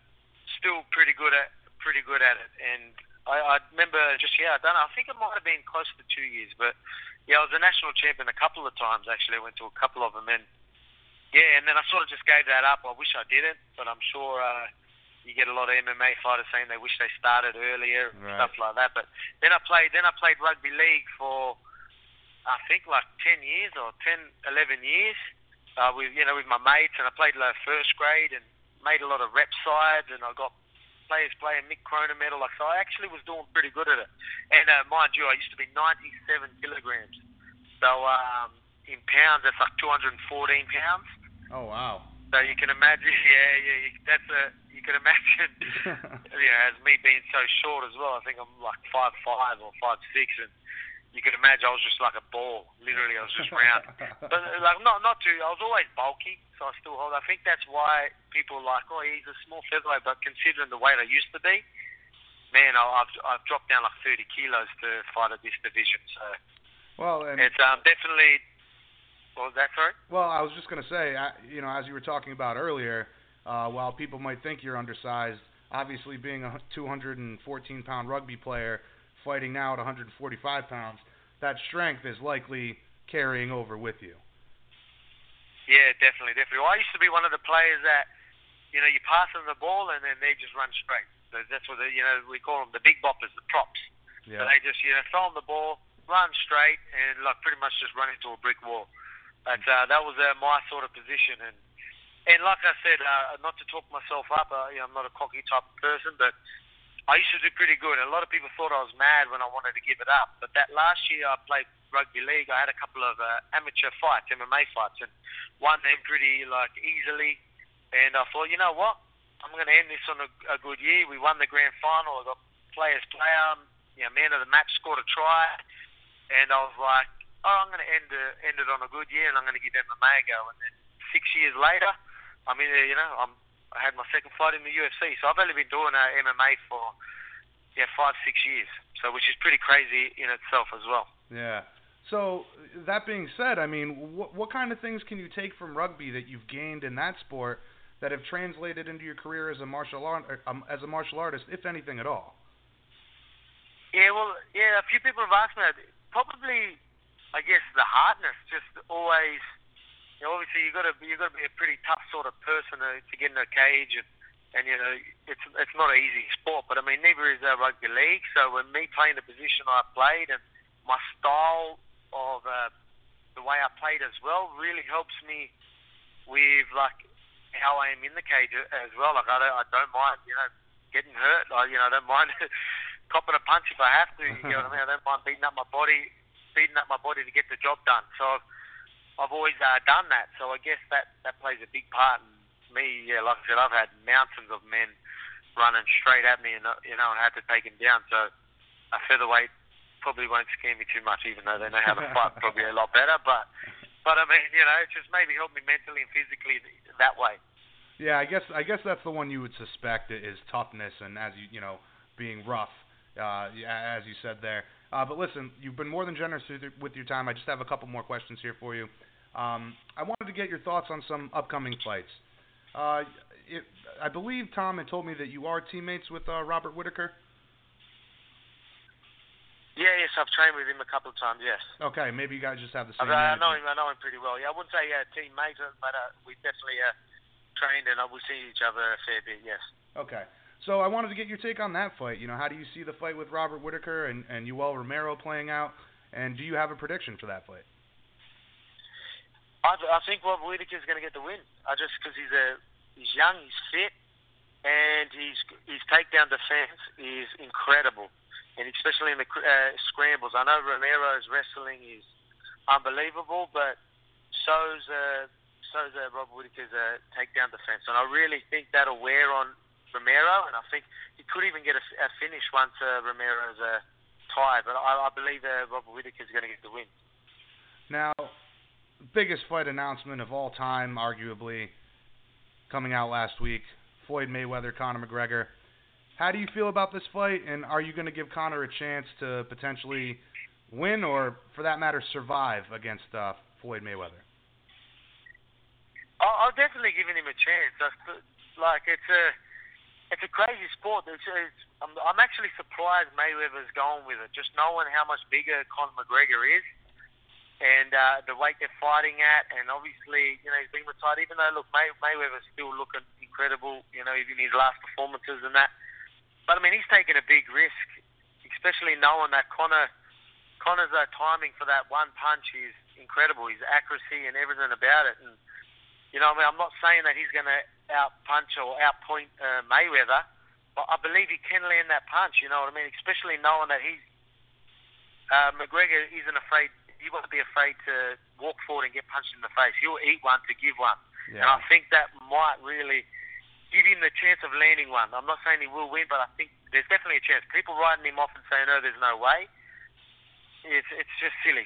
still pretty good at, pretty good at it. And I, I remember just yeah, I don't know. I think it might have been close to two years, but yeah, I was a national champion a couple of times actually. I went to a couple of them, and yeah, and then I sort of just gave that up. I wish I didn't, but I'm sure uh, you get a lot of MMA fighters saying they wish they started earlier and Right. stuff like that. But then I played, then I played rugby league for I think like 10 years or 10, 11 years uh, with you know with my mates, and I played like first grade and made a lot of rep sides, and I got players playing Mick Cronin medal. Like so, I actually was doing pretty good at it. And uh, mind you, I used to be 97 kilograms. So um, in pounds, that's like 214 pounds. Oh wow. So you can imagine, yeah, yeah, that's a you can imagine. you know, as me being so short as well, I think I'm like five five or five six, and you can imagine I was just like a ball. Literally, I was just round. but uh, like not not too. I was always bulky, so I still hold. I think that's why people are like, oh, he's a small featherweight. But considering the weight I used to be, man, I- I've I've dropped down like 30 kilos to fight at this division. So well, and it's um definitely. What was that, sorry? Well, I was just going to say, you know, as you were talking about earlier, uh, while people might think you're undersized, obviously being a 214 pound rugby player fighting now at 145 pounds, that strength is likely carrying over with you. Yeah, definitely, definitely. Well, I used to be one of the players that, you know, you pass them the ball and then they just run straight. So that's what the, you know we call them the big boppers, the props. So they just you know throw them the ball, run straight, and like pretty much just run into a brick wall. But uh, that was uh, my sort of position, and and like I said, uh, not to talk myself up, uh, you know, I'm not a cocky type of person, but I used to do pretty good. A lot of people thought I was mad when I wanted to give it up. But that last year I played rugby league. I had a couple of uh, amateur fights, MMA fights, and won them pretty like easily. And I thought, you know what? I'm going to end this on a, a good year. We won the grand final. I got players player, you know, man of the match, scored a try, and I was like, oh, I'm going to end it, end it on a good year, and I'm going to give MMA a go. And then six years later, I mean, you know, I'm I had my second fight in the UFC. So I've only been doing uh, MMA for yeah five six years. So which is pretty crazy in itself as well. Yeah. So that being said, I mean, what what kind of things can you take from rugby that you've gained in that sport that have translated into your career as a martial art um, as a martial artist, if anything at all? Yeah, well, yeah, a few people have asked me that. Probably, I guess the hardness, just always. You know, obviously, you got to you got to be a pretty tough sort of person to, to get in a cage, and, and you know, it's it's not an easy sport. But I mean, neither is uh, rugby league. So when me playing the position I played and my style of uh, the way I played as well really helps me with like how I am in the cage as well. Like I don't, I don't mind, you know, getting hurt. I, you know, I don't mind copping a punch if I have to. You know what I mean? I don't mind beating up my body, beating up my body to get the job done. So I've, I've always uh, done that. So I guess that that plays a big part in me. Yeah, like I said, I've had mountains of men running straight at me, and uh, you know, and I had to take them down. So a featherweight probably won't scare me too much, even though they know how to fight probably a lot better. But but I mean, you know, it just maybe helped me mentally and physically that way. Yeah, I guess I guess that's the one you would suspect is toughness and as you you know being rough, uh, as you said there. Uh, but listen, you've been more than generous with your time. I just have a couple more questions here for you. Um, I wanted to get your thoughts on some upcoming fights. Uh, it, I believe Tom had told me that you are teammates with uh, Robert Whittaker. Yeah, yes, I've trained with him a couple of times. Yes, Okay, maybe you guys just have the I, same. I know him. I know him pretty well. Yeah, I wouldn't say uh, teammate, but uh, we definitely uh, trained and uh, we see each other a fair bit. Yes. Okay. So I wanted to get your take on that fight. You know, how do you see the fight with Robert Whittaker and, and Yoel Romero playing out? And do you have a prediction for that fight? I, I think Rob Whittaker's going to get the win. I just because he's a he's young, he's fit, and his his takedown defense is incredible, and especially in the uh, scrambles. I know Romero's wrestling is unbelievable, but so's uh, so's uh, Rob Whittaker's uh, takedown defense, and I really think that'll wear on Romero, and I think he could even get a, a finish once uh, Romero's uh, tired. But I, I believe uh, Rob Whittaker's going to get the win. Now, biggest fight announcement of all time, arguably, coming out last week Floyd Mayweather, Conor McGregor. How do you feel about this fight, and are you going to give Conor a chance to potentially win, or for that matter, survive against uh, Floyd Mayweather? I'll, definitely giving him a chance. Like it's a it's a crazy sport. It's, it's I'm, I'm actually surprised Mayweather's going with it, just knowing how much bigger Conor McGregor is and uh, the weight they're fighting at, and obviously, you know, he's been retired. Even though, look, May, Mayweather's still looking incredible, you know, even his last performances and that. But I mean, he's taking a big risk, especially knowing that Conor, Conor's uh, timing for that one punch is incredible. His accuracy and everything about it, and you know, I mean, I'm not saying that he's going to out punch or outpoint uh, Mayweather, but I believe he can land that punch. You know what I mean? Especially knowing that he's uh, McGregor isn't afraid he won't be afraid to walk forward and get punched in the face. He'll eat one to give one. Yeah. And I think that might really give him the chance of landing one. I'm not saying he will win, but I think there's definitely a chance. People writing him off and saying, "Oh, there's no way." It's it's just silly,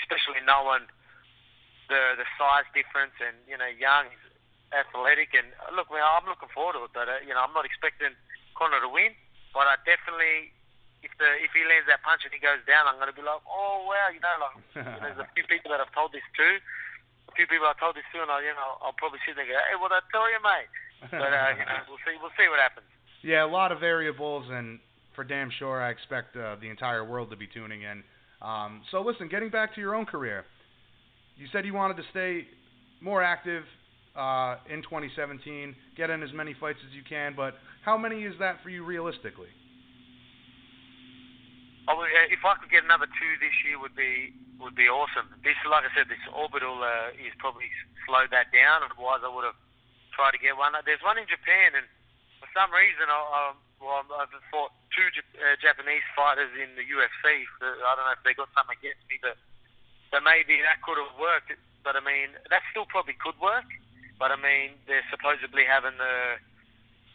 especially knowing the the size difference and you know young, athletic, and uh, look, I'm looking forward to it. But uh, you know, I'm not expecting Conor to win, but I definitely if the if he lands that punch and he goes down, I'm going to be like, oh wow, you know, like there's a few people that I've told this to, a few people I've told this to, and I, you know, I'll probably sit there and go, hey, what I tell you, mate? But uh, you know, we'll see, we'll see what happens. Yeah, a lot of variables, and for damn sure, I expect uh, the entire world to be tuning in. Um, so listen, getting back to your own career, you said you wanted to stay more active uh, in 2017, get in as many fights as you can, but how many is that for you realistically? Oh, if I could get another two this year, would be would be awesome. This, like I said, this orbital uh, is probably slowed that down. Otherwise, I would have tried to get one. There's one in Japan, and for some reason, I, I, well, I've fought two uh, Japanese fighters in the UFC. I don't know if they got something against me, but but maybe that could have worked. But I mean, that still probably could work. But I mean, they're supposedly having the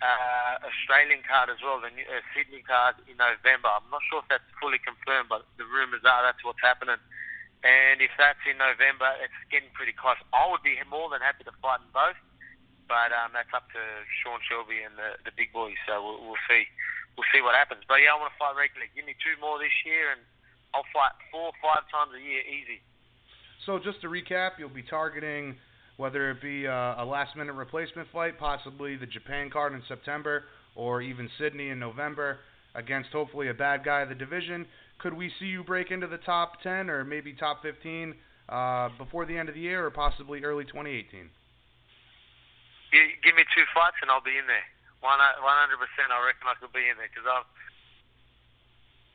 uh, Australian card as well, the New, uh, Sydney card in November. I'm not sure if that's fully confirmed, but the rumours are that's what's happening. And if that's in November, it's getting pretty close. I would be more than happy to fight in both, but um, that's up to Sean Shelby and the, the big boys. So we'll, we'll see. We'll see what happens. But yeah, I want to fight regularly. Give me two more this year, and I'll fight four, five times a year, easy. So just to recap, you'll be targeting whether it be uh, a last minute replacement fight, possibly the Japan card in September, or even Sydney in November against hopefully a bad guy of the division. Could we see you break into the top 10 or maybe top 15 uh, before the end of the year or possibly early 2018? give me two fights and I'll be in there. 100%, I reckon I could be in there because I've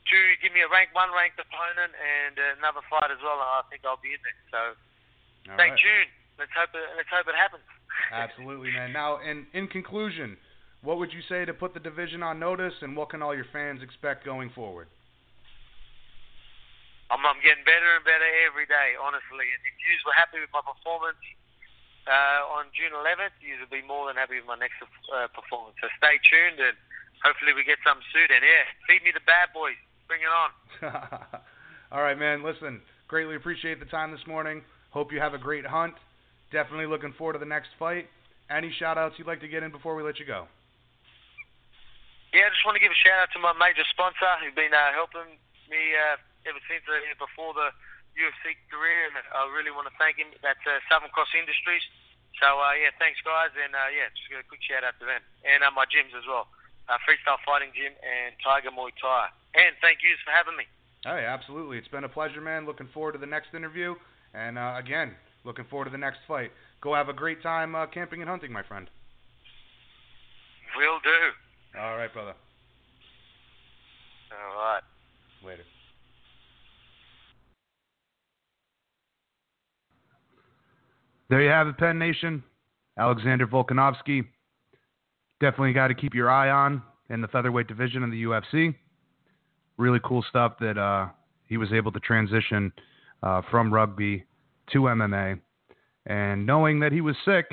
two, give me a rank one ranked opponent and another fight as well, and I think I'll be in there. So All stay right. tuned let's hope it, let's hope it happens. Absolutely, man. Now, in in conclusion, what would you say to put the division on notice, and what can all your fans expect going forward? I'm, I'm getting better and better every day, honestly. And if you were happy with my performance uh, on June 11th, you will be more than happy with my next uh, performance. So stay tuned, and hopefully we get some soon. And yeah, feed me the bad boys. Bring it on. all right, man. Listen, greatly appreciate the time this morning. Hope you have a great hunt. Definitely looking forward to the next fight. Any shout outs you'd like to get in before we let you go? Yeah, I just want to give a shout out to my major sponsor who's been uh, helping me uh, ever since uh, before the UFC career, and I really want to thank him. That's uh, Southern Cross Industries. So uh, yeah, thanks guys, and uh, yeah, just a quick shout out to them and uh, my gyms as well, uh, Freestyle Fighting Gym and Tiger Muay Thai. And thank you for having me. Hey, absolutely. It's been a pleasure, man. Looking forward to the next interview. And uh, again, Looking forward to the next fight. Go have a great time uh, camping and hunting, my friend. Will do. All right, brother. All right. Later. There you have it, Penn Nation. Alexander Volkanovski. Definitely got to keep your eye on in the featherweight division in the UFC. Really cool stuff that uh, he was able to transition uh, from rugby to MMA. And knowing that he was sick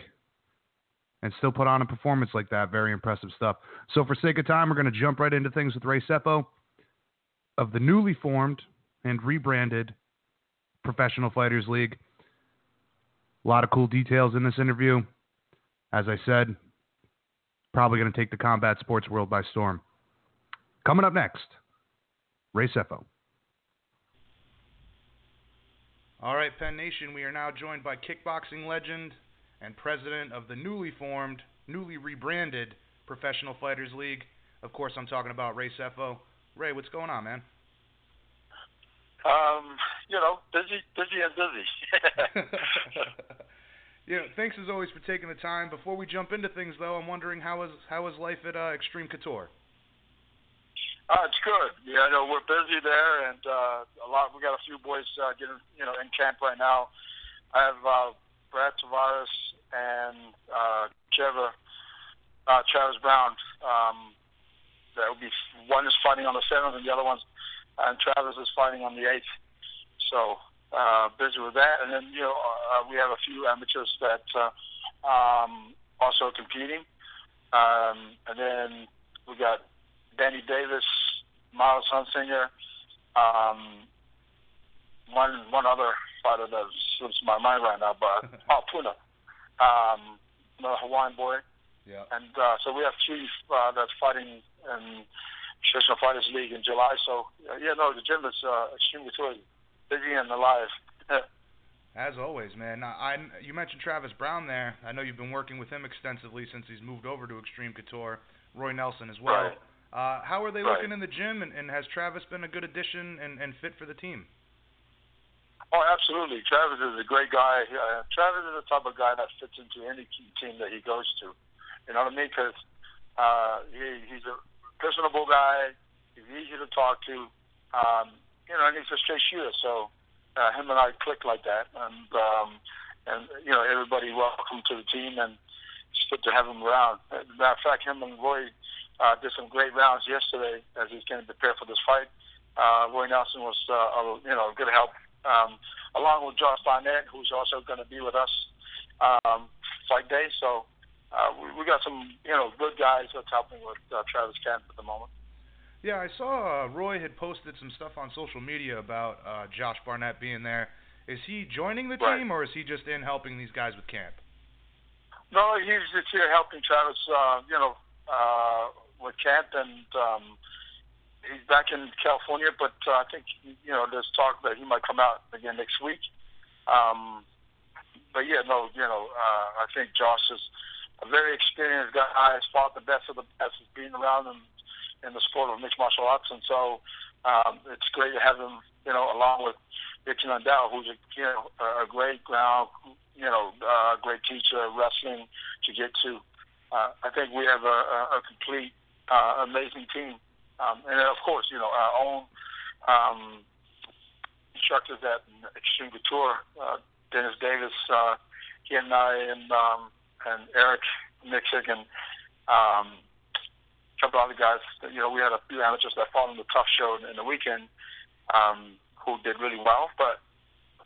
and still put on a performance like that, very impressive stuff. So, for sake of time, we're going to jump right into things with Ray Sefo of the newly formed and rebranded Professional Fighters League. A lot of cool details in this interview. As I said, probably going to take the combat sports world by storm. Coming up next, Ray Sefo. All right, Penn Nation, we are now joined by kickboxing legend and president of the newly formed, newly rebranded Professional Fighters League, Of course, I'm talking about Ray Sefo. Ray, what's going on, man? Um, you know, busy, busy, and busy. yeah, thanks as always for taking the time. Before we jump into things, though, I'm wondering how is how is life at uh, Extreme Couture? Uh, it's good. Yeah, I know we're busy there, and uh, a lot. We got a few boys uh, getting, you know, in camp right now. I have uh, Brad Tavares and uh, Trevor, uh, Travis Browne. Um, that will be one is fighting on the seventh, and the other one's and Travis is fighting on the eighth. So uh, busy with that, and then you know uh, we have a few amateurs that uh, um, also competing, um, and then we got Danny Davis, Miles Hunsinger, um, one one other fighter that slips my mind right now, but oh Puna, um, another Hawaiian boy. Yeah. And uh, so we have Chief uh, that's fighting in Traditional Fighters League in July. So uh, yeah, no, the gym is uh, extremely busy and alive. As always, man. Now, I you mentioned Travis Browne there. I know you've been working with him extensively since he's moved over to Extreme Couture. Roy Nelson as well. Right. Uh, how are they Right. looking in the gym, and, and has Travis been a good addition and, and fit for the team? Oh, absolutely. Travis is a great guy. Uh, Travis is the type of guy that fits into any team that he goes to. You know what I mean? Because uh, he, he's a personable guy. He's easy to talk to. Um, you know, and he's a straight shooter. So uh, him and I click like that. And um, and you know, everybody welcome to the team, and it's good to have him around. As a matter of fact, him and Roy uh, did some great rounds yesterday as he's getting prepared for this fight. Uh, Roy Nelson was, uh, a, you know, good help, um, along with Josh Barnett, who's also going to be with us um, fight day. So uh, we, we got some, you know, good guys that's helping with uh, Travis Kent at the moment. Yeah, I saw uh, Roy had posted some stuff on social media about uh, Josh Barnett being there. Is he joining the Right. team, or is he just in helping these guys with camp? No, he's just here helping Travis, uh, you know, uh, with camp, and um, he's back in California. But uh, I think you know, there's talk that he might come out again next week. Um, but yeah, no, you know, uh, I think Josh is a very experienced guy. Has fought the best of the best. Has been around in, in the sport of mixed martial arts, and so um, it's great to have him, you know, along with Ricky Lundell, who's a you know a great ground, you know, uh, great teacher of wrestling to get to. Uh, I think we have a, a, complete, uh, amazing team, um, and then of course, you know, our own um, instructors at Extreme Couture, uh, Dennis Davis, uh, he and I, and um, and Eric Nicksick, and um, a couple other guys. You know, we had a few amateurs that fought in the tough show in, the weekend um, who did really well. But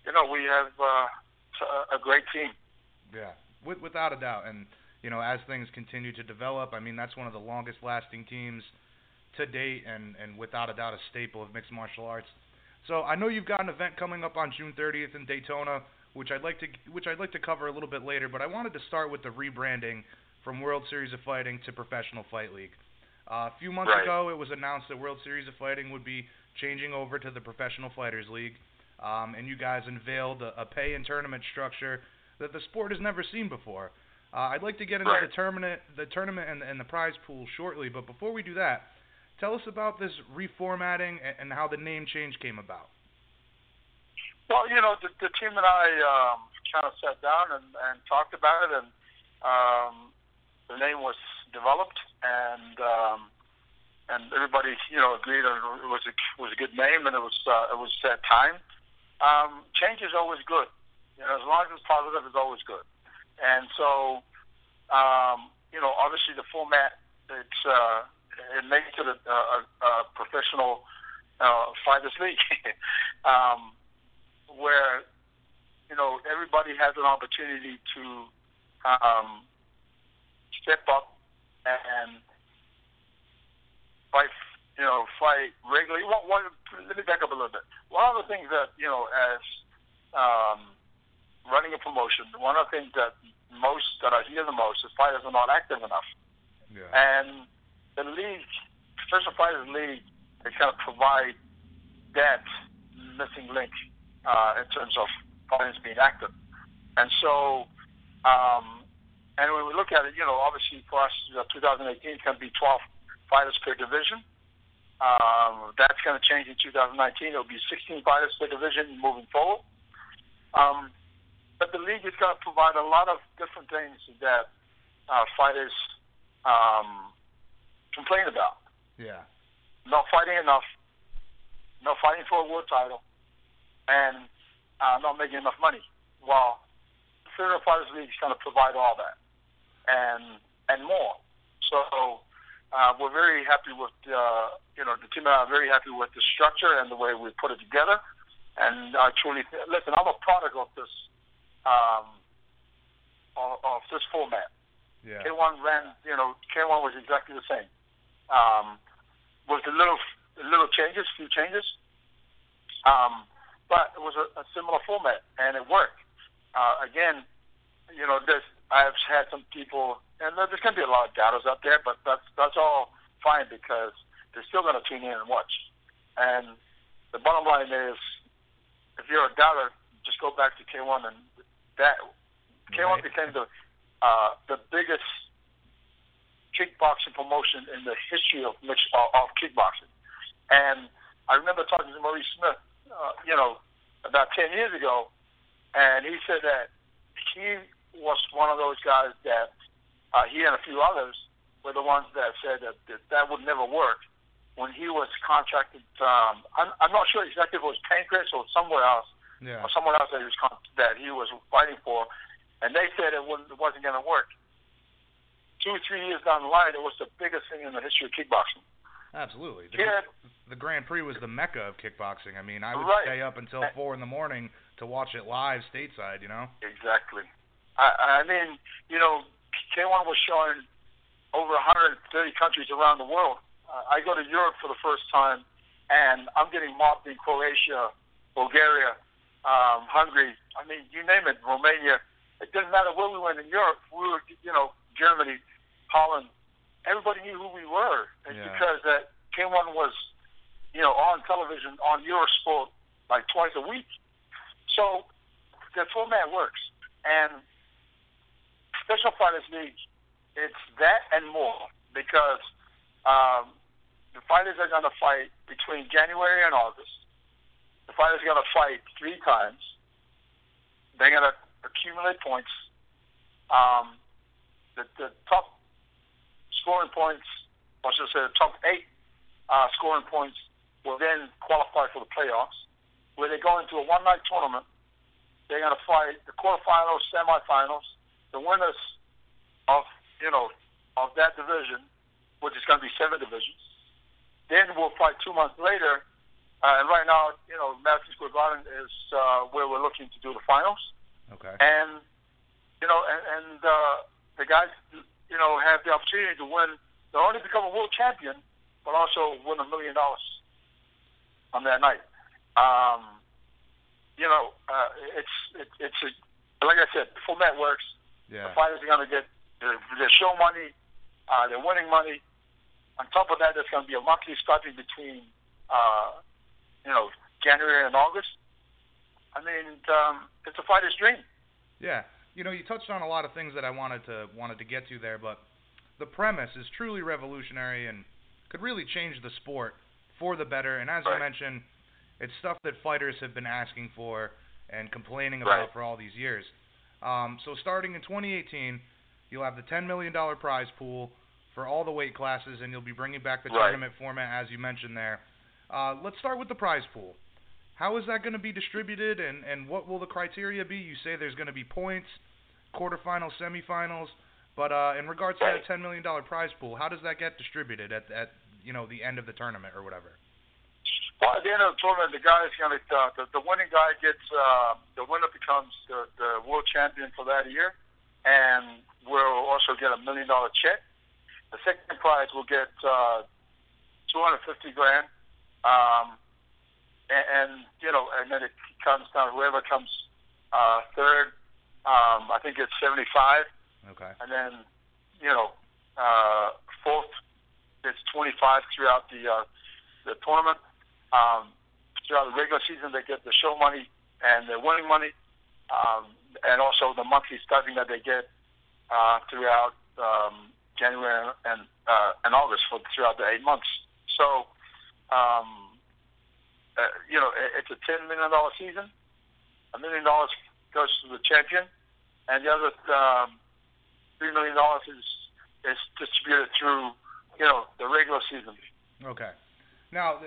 you know, we have uh, a great team. Yeah, without a doubt. And you know, as things continue to develop, I mean, that's one of the longest lasting teams to date, and and without a doubt, a staple of mixed martial arts. So I know you've got an event coming up on June 30th in Daytona, which I'd like to which I'd like to cover a little bit later. But I wanted to start with the rebranding from World Series of Fighting to Professional Fight League. Uh, a few months Right. ago, it was announced that World Series of Fighting would be changing over to the Professional Fighters League, um, and you guys unveiled a, a pay and tournament structure that the sport has never seen before. Uh, I'd like to get into Right. the tournament, the tournament, and, and the prize pool shortly. But before we do that, tell us about this reformatting and, and how the name change came about. Well, you know, the, the team and I um, kind of sat down and, and talked about it, and um, the name was developed, and um, and everybody, you know, agreed on it was a was a good name, and it was uh, it was that time. Um, change is always good. You know, as long as it's positive, it's always good. And so, um, you know, obviously the format it's uh, it makes it a, a, a professional uh, fighters league. um, where you know everybody has an opportunity to um, step up and fight. You know, fight regularly. One, one, let me back up a little bit. One of the things that you know, as um, running a promotion, one of the things that most that I hear the most is fighters are not active enough. Yeah. And the league, Professional Fighters League, they kind of provide that missing link uh, in terms of fighters being active. And so, um, and when we look at it, you know, obviously for us, uh, 2018 is going to be 12 fighters per division. Um, that's going to change in 2019. It'll be 16 fighters per division moving forward. Um, but the league is going to provide a lot of different things that uh, fighters um, complain about. Yeah. Not fighting enough, not fighting for a world title, and uh, not making enough money. Well, the Federal Fighters League is going to provide all that and and more. So uh, we're very happy with uh, you know the team and I are very happy with the structure and the way we put it together. And I truly listen. I'm a product of this um, of, of this format. Yeah. K1 ran, you know, K1 was exactly the same. Um, with a little little changes, few changes. Um, but it was a, a similar format, and it worked. Uh, again, you know, there's I've had some people, and there's going to be a lot of doubters out there, but that's that's all fine because they're still going to tune in and watch. And the bottom line is, if you're a doubter, just go back to K1, and that K1 Right. became the uh, the biggest kickboxing promotion in the history of mixed of, of kickboxing. And I remember talking to Maurice Smith, uh, you know, about ten years ago, and he said that he was one of those guys that uh, he and a few others were the ones that said that that, that would never work when he was contracted. Um, I'm, I'm not sure exactly if it was Pancrase or somewhere else, Yeah. or someone else that he was that he was fighting for, and they said it, wouldn't, it wasn't going to work. Two or three years down the line, it was the biggest thing in the history of kickboxing. Absolutely. The, Yeah. the Grand Prix was the mecca of kickboxing. I mean, I would Right. stay up until four in the morning to watch it live stateside. You know. Exactly. I, I mean, you know, K1 was showing over 130 countries around the world. Uh, I go to Europe for the first time, and I'm getting mobbed in Croatia, Bulgaria, um, Hungary. I mean, you name it, Romania. It didn't matter where we went in Europe. We were, you know, Germany, Holland. Everybody knew who we were, and Yeah. because that K1 was, you know, on television on Eurosport like twice a week. So the format works, and Special Fighters League, it's that and more because um, the fighters are going to fight between January and August. The fighters going to fight three times. They're going to accumulate points. Um, the, the top scoring points, or should I say, the top eight uh, scoring points will then qualify for the playoffs, where they go into a one-night tournament. They're going to fight the quarterfinals, semifinals, the winners of you know of that division, which is going to be seven divisions. Then we'll fight two months later, uh, and right now, you know, Madison Square Garden is uh, where we're looking to do the finals. Okay. And you know, and, and uh, the guys, you know, have the opportunity to win, not only become a world champion, but also win a million dollars on that night. Um, you know, uh, it's it, it's a, like I said, the format works. Yeah. The fighters are going to get their, their show money, uh, their winning money. On top of that, there's going to be a monthly stipend between, uh, you know, January and August. I mean, um, it's a fighter's dream. Yeah. You know, you touched on a lot of things that I wanted to wanted to get to there, but the premise is truly revolutionary and could really change the sport for the better. And as you mentioned, it's stuff that fighters have been asking for and complaining about Right. for all these years. Um, so starting in 2018, you'll have the $10 million prize pool for all the weight classes, and you'll be bringing back the Right. tournament format as you mentioned there. Uh, let's start with the prize pool. How is that going to be distributed, and, and what will the criteria be? You say there's going to be points, quarterfinals, semifinals, but uh, in regards to that $10 million prize pool, how does that get distributed at, at you know the end of the tournament or whatever? Well, at the end of the tournament, the guy is going to uh, the, the winning guy gets uh, the winner becomes the, the world champion for that year, and will also get a million dollar check. The second prize will get uh, two hundred fifty grand, um, and, and you know, and then it comes down whoever comes uh, third. Um, I think it's seventy five, Okay. and then you know, uh, fourth it's twenty five throughout the uh, the tournament. Um, throughout the regular season, they get the show money and the winning money, um, and also the monthly stipend that they get uh, throughout um, January and uh, and August for throughout the eight months. So, um, uh, you know, it, it's a ten million dollar season. A million dollars goes to the champion, and the other um, three million dollars is is distributed through you know the regular season. Okay. Now,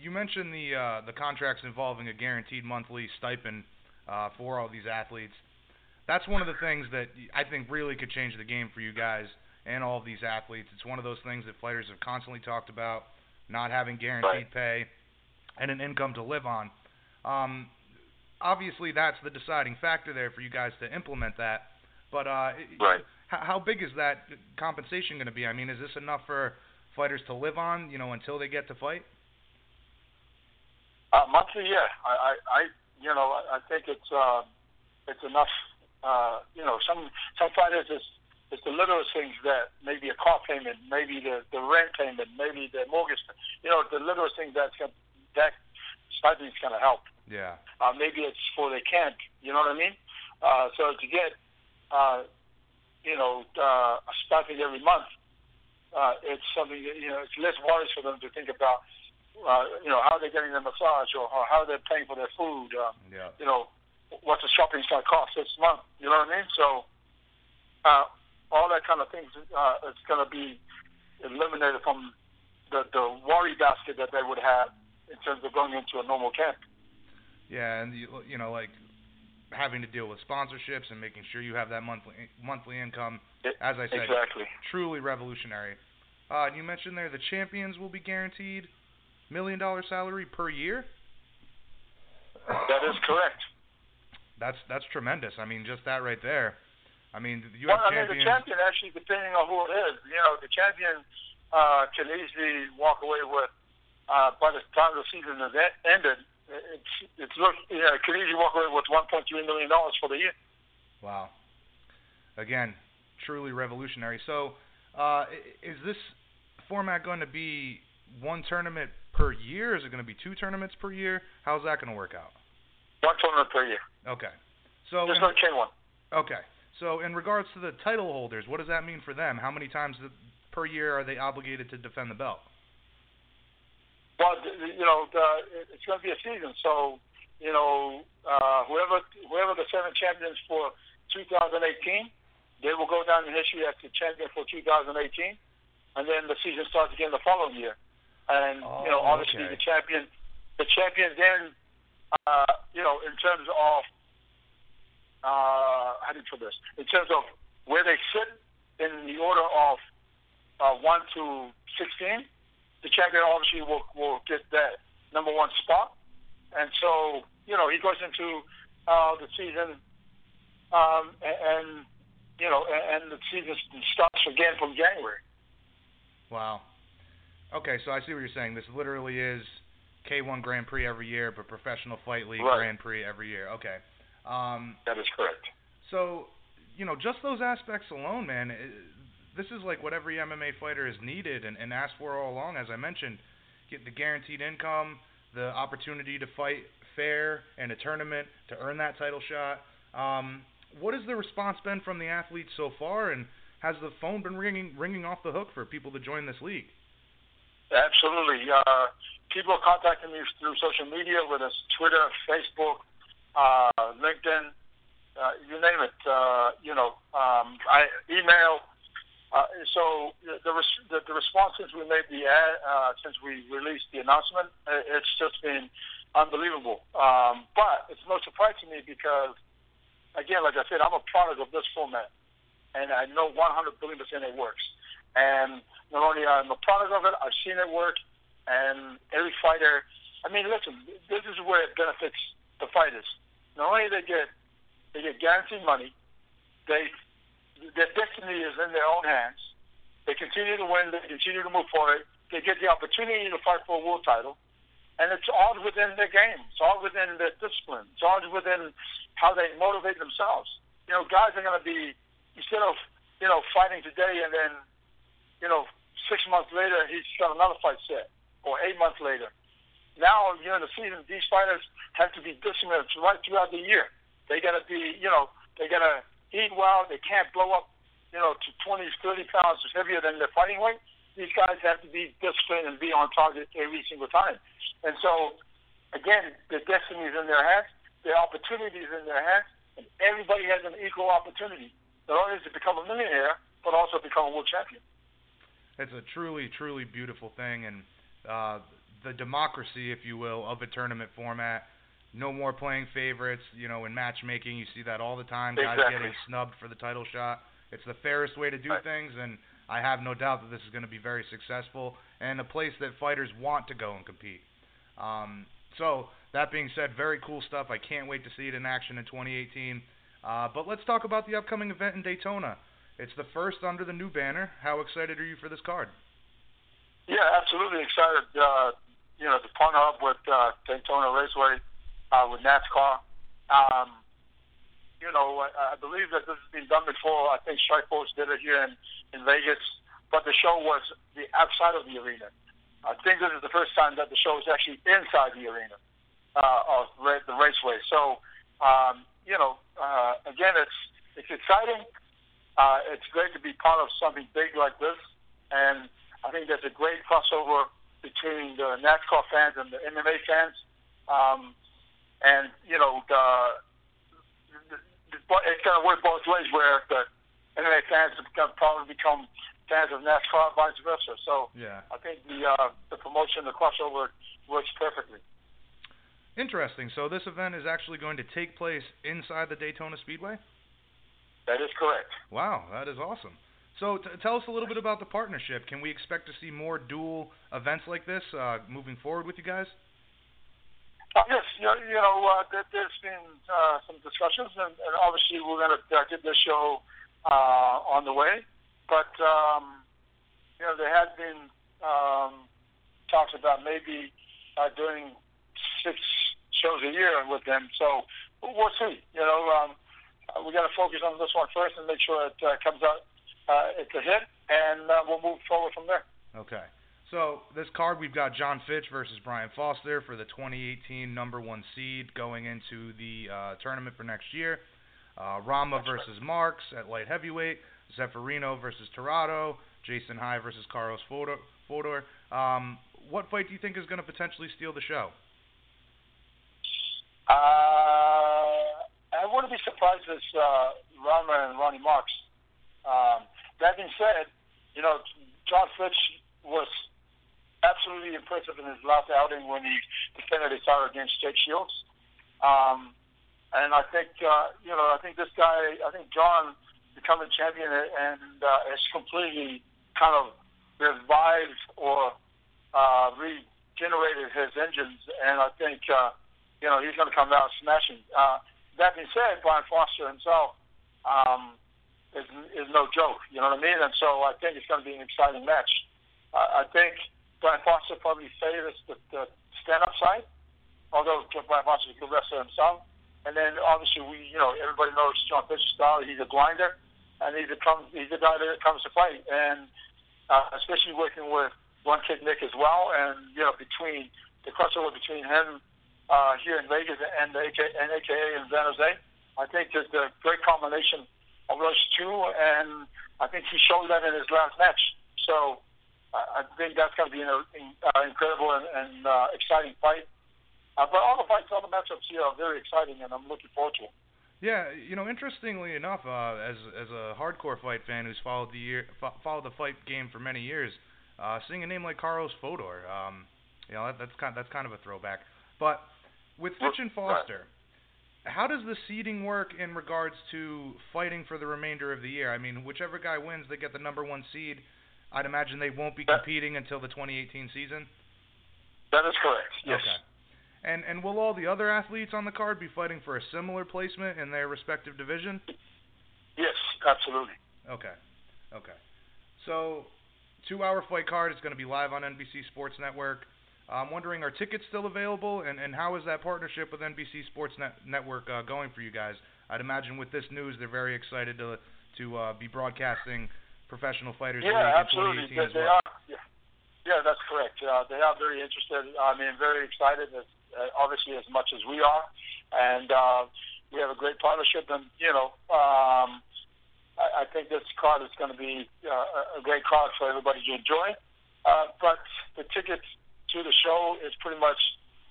you mentioned the uh, the contracts involving a guaranteed monthly stipend uh, for all these athletes. That's one of the things that I think really could change the game for you guys and all of these athletes. It's one of those things that fighters have constantly talked about, not having guaranteed pay and an income to live on. Um, obviously, that's the deciding factor there for you guys to implement that. But uh, Right. how, how big is that compensation going to be? I mean, is this enough for fighters to live on, you know, until they get to fight? Uh, monthly, yeah. I, I, I you know, I, I think it's uh, it's enough. Uh, you know, some some fighters it's it's the littlest things that maybe a car payment, maybe the the rent payment, maybe the mortgage. You know, the littlest things that's gonna, that stipend's gonna help. Yeah. Uh, maybe it's for the camp. You know what I mean? Uh, so to get, uh, you know, uh, a stipend every month, uh, it's something that, you know, it's less worries for them to think about. Uh, you know, how they're getting their massage or, or how they're paying for their food. Uh, Yeah. you know, what's the shopping going to cost this month? You know what I mean? So, uh, all that kind of things, uh, it's going to be eliminated from the, the worry basket that they would have in terms of going into a normal camp. Yeah, and you, you know, like having to deal with sponsorships and making sure you have that monthly monthly income. As I said, Exactly. truly revolutionary. Uh, you mentioned there the champions will be guaranteed million dollar salary per year. That is correct. That's that's tremendous. I mean, just that right there. I mean, you well, have I mean, the champion actually, depending on who it is, you know, the champion uh, can easily walk away with. Uh, by the time the season is e- ended, it's it's look, you know, can easily walk away with 1.3 million dollars for the year. Wow. Again, truly revolutionary. So, uh, is this format going to be one tournament per year? Is it going to be two tournaments per year? How's that going to work out? One tournament per year. Okay. So There's no chain one. Okay. So in regards to the title holders, what does that mean for them? How many times per year are they obligated to defend the belt? Well, you know, the, it's going to be a season, so you know, uh, whoever whoever the seven champions for 2018, they will go down in history as the champion for 2018, and then the season starts again the following year. And you know, Oh, obviously okay. the champion, the champion then, uh, you know, in terms of uh, how do you put this? In terms of where they sit in the order of uh, one to 16, the champion obviously will will get that number one spot, and so you know he goes into uh, the season, um, and, and you know, and, and the season starts again from January. Wow. Okay, so I see what you're saying. This literally is K1 Grand Prix every year, but Professional Fight League Right. Grand Prix every year. Okay. Um, That is correct. so, you know, just those aspects alone, man, i this is like what every MMA fighter has needed and, and asked for all along. As I mentioned, get the guaranteed income, the opportunity to fight fair in a tournament to earn that title shot. Um, what has the response been from the athletes so far, and has the phone been ringing ringing off the hook for people to join this league? Absolutely. Uh, people are contacting me through social media, whether it's Twitter, Facebook, uh, LinkedIn, uh, you name it. Uh, you know, um, I email. Uh, so the, res- the the response since we made the ad, uh, since we released the announcement, it's just been unbelievable. Um, but it's no surprise to me because, again, like I said, I'm a product of this format, and I know 100 billion percent it works. And not only I'm a product of it, I've seen it work, and every fighter. I mean, listen, this is where it benefits the fighters. Not only they get they get guaranteed money, they their destiny is in their own hands. They continue to win. They continue to move forward. They get the opportunity to fight for a world title, and it's all within their game. It's all within their discipline. It's all within how they motivate themselves. You know, guys are going to be instead of you know fighting today and then you know six months later he's got another fight set, or eight months later. Now during the season, these fighters have to be disciplined right throughout the year. They got to be, you know, they got to eat well. They can't blow up, you know, to 20, 30 pounds heavier than their fighting weight, these guys have to be disciplined and be on target every single time. And so, again, the destiny is in their hands, the opportunity is in their hands, and everybody has an equal opportunity, not only to become a millionaire, but also become a world champion. It's a truly, truly beautiful thing, and uh, the democracy, if you will, of a tournament format. No more playing favorites. You know, in matchmaking, you see that all the time. Exactly. Guys getting snubbed for the title shot. It's the fairest way to do Right. things, and I have no doubt that this is going to be very successful and a place that fighters want to go and compete. Um, so that being said, very cool stuff. I can't wait to see it in action in 2018. Uh, but let's talk about the upcoming event in Daytona. It's the first under the new banner. How excited are you for this card? Yeah, absolutely excited. Uh, you know, to partner up with uh, Daytona Raceway uh, with NASCAR. Um, you know, I, I believe that this has been done before. I think Strikeforce did it here in, in Vegas, but the show was the outside of the arena. I think this is the first time that the show is actually inside the arena uh, of ra- the raceway. So, um, you know, uh, again, it's it's exciting. Uh, it's great to be part of something big like this, and I think there's a great crossover between the NASCAR fans and the MMA fans. Um, and you know, the, the, the, it's going to work both ways, where the MMA fans have become, probably become fans of NASCAR, vice versa. So Yeah. I think the uh, the promotion, the crossover, works perfectly. Interesting. So this event is actually going to take place inside the Daytona Speedway? That is correct. Wow, that is awesome. So t- tell us a little bit about the partnership. Can we expect to see more dual events like this uh, moving forward with you guys? Uh, yes, you know, you know uh, there, there's been uh, some discussions, and, and obviously we're going to uh, get this show uh, on the way. But um, you know, there has been um, talks about maybe uh, doing six shows a year with them. So we'll see. You know, um, we got to focus on this one first and make sure it uh, comes out. Uh, it's a hit, and uh, we'll move forward from there. Okay. So this card we've got John Fitch versus Brian Foster for the 2018 number one seed going into the uh, tournament for next year. Uh, Rama versus Markes at light heavyweight. Zeffirino versus Torado. Jason High versus Carlos Fodor. Fodor. Um, what fight do you think is going to potentially steal the show? Uh, I wouldn't be surprised if uh, Rama and Ronny Markes. Um, that being said, you know, John Fitch was absolutely impressive in his last outing when he defended his title against Jake Shields. Um, and I think, uh, you know, I think this guy, I think John becoming champion and uh, has completely kind of revived or uh, regenerated his engines. And I think, uh, you know, he's going to come out smashing. Uh, that being said, Brian Foster himself um, is, is no joke. You know what I mean? And so I think it's going to be an exciting match. Uh, I think Brian Foster probably favors the, the stand-up side, although Brian Foster is a good wrestler himself. And then obviously we, you know, everybody knows John Fitch's style. He's a grinder, and he's a come, he's a guy that comes to fight, and uh, especially working with One Kick Nick as well, and you know, between the crossover between him uh, here in Vegas and the AK, and AKA in San Jose, I think there's a great combination of those two, and I think he showed that in his last match. So I I think that's going to be an uh, incredible and, and uh, exciting fight. Uh, but all the fights, all the matchups here are very exciting, and I'm looking forward to it. Yeah, you know, interestingly enough, uh, as as a hardcore fight fan who's followed the year fo- followed the fight game for many years, uh, seeing a name like Carlos Fodor, um, you know, that, that's kind that's kind of a throwback. But with Fitch and Foster, how does the seeding work in regards to fighting for the remainder of the year? I mean, whichever guy wins, they get the number one seed. I'd imagine they won't be competing until the 2018 season. That is correct. Yes. Okay. And and will all the other athletes on the card be fighting for a similar placement in their respective division? Yes, absolutely. Okay. Okay. So, two-hour fight card is going to be live on NBC Sports Network. I'm wondering, are tickets still available, and and how is that partnership with NBC Sports Net- Network uh, going for you guys? I'd imagine with this news, they're very excited to to uh, be broadcasting professional fighters Yeah, absolutely. in 2018 They, as they well. are. Yeah. yeah, that's correct. Uh, they are very interested. I mean, very excited. As, uh, obviously, as much as we are, and uh, we have a great partnership. And you know, um, I, I think this card is going to be uh, a great card for everybody to enjoy. Uh, but the tickets to the show is pretty much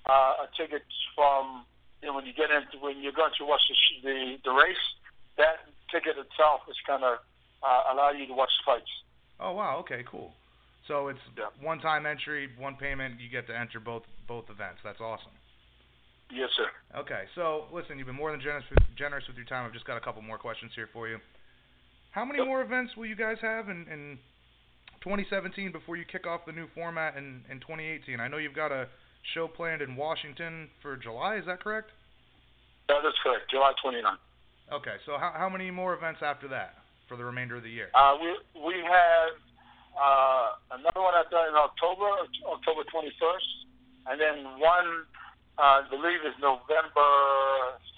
uh, a ticket from you know when you get into when you're going to watch the the, the race. That ticket itself is going to uh, allow you to watch the fights. Oh wow, okay, cool. So it's Yeah. one time entry, one payment, you get to enter both both events. That's awesome. Yes, sir. Okay, so listen, you've been more than generous generous with your time. I've just got a couple more questions here for you. How many Yep. more events will you guys have and, in 2017 before you kick off the new format in, in 2018? I know you've got a show planned in Washington for July. Is that correct? That is correct. July 29. Okay, so how how many more events after that for the remainder of the year? Uh, we we have uh, another one I done in October, October 21st, and then one uh, I believe is November,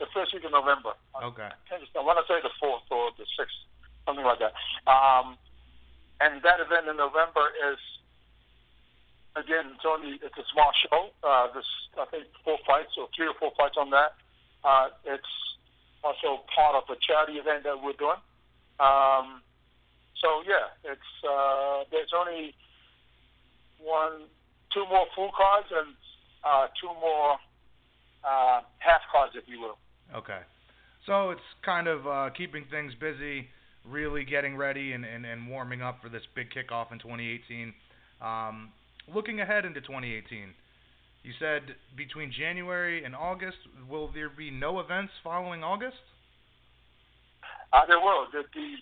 the first week of November. Okay. I I want to say the fourth or the sixth, something like that. Um, and that event in November is again, it's only it's a small show. Uh, there's I think four fights or three or four fights on that. Uh, it's also part of a charity event that we're doing. Um, so yeah, it's uh, there's only one, two more full cards and uh, two more uh, half cards, if you will. Okay. So it's kind of uh, keeping things busy, really getting ready and, and, and warming up for this big kickoff in 2018. Um, looking ahead into 2018, you said between January and August, will there be no events following August? Uh, there will. The, the,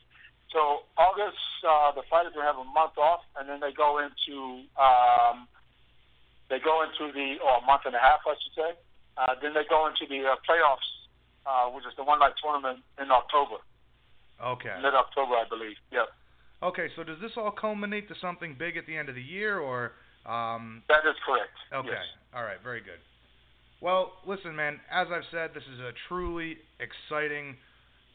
so August, uh, the fighters will have a month off, and then they go into um, they go into the or a month and a half, I should say. Uh, then they go into the uh, playoffs, uh, which is the one night tournament in October, Okay. mid October, I believe. Yep, Okay, so does this all culminate to something big at the end of the year, or um, that is correct. Okay. Yes. All right. Very good. Well, listen, man. As I've said, this is a truly exciting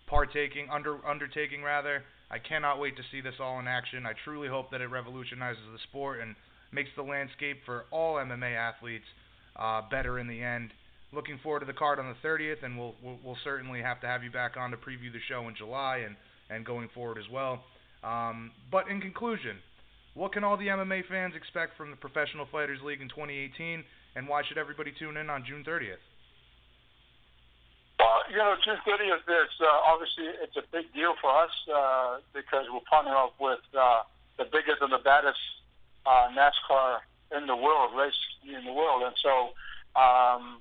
partaking under undertaking rather. I cannot wait to see this all in action. I truly hope that it revolutionizes the sport and makes the landscape for all MMA athletes uh, better in the end. Looking forward to the card on the 30th, and we'll, we'll we'll certainly have to have you back on to preview the show in July and and going forward as well. Um, but in conclusion, what can all the MMA fans expect from the Professional Fighters League in 2018, and why should everybody tune in on June 30th? Well, you know, June 30th is uh, obviously it's a big deal for us uh, because we're partnering up with uh, the biggest and the baddest uh, NASCAR in the world, race in the world, and so. Um,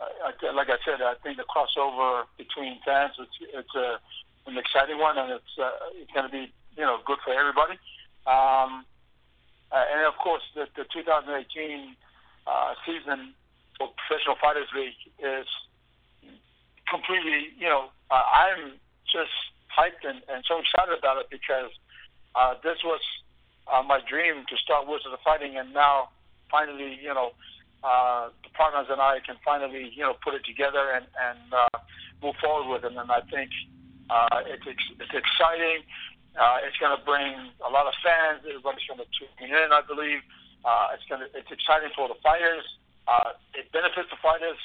I, I, like I said, I think the crossover between fans it's, it's a, an exciting one, and it's uh, it's going to be you know good for everybody. Um, uh, and of course, the, the 2018 uh, season for Professional Fighters League is completely, you know, uh, I'm just hyped and, and so excited about it because uh, this was uh, my dream to start World Series of Fighting, and now finally, you know, uh, the partners and I can finally, you know, put it together and, and uh, move forward with it. And I think uh, it's it's exciting. Uh, it's going to bring a lot of fans. Everybody's going to tune in. I believe uh, it's going to it's exciting for the fighters. Uh, it benefits the fighters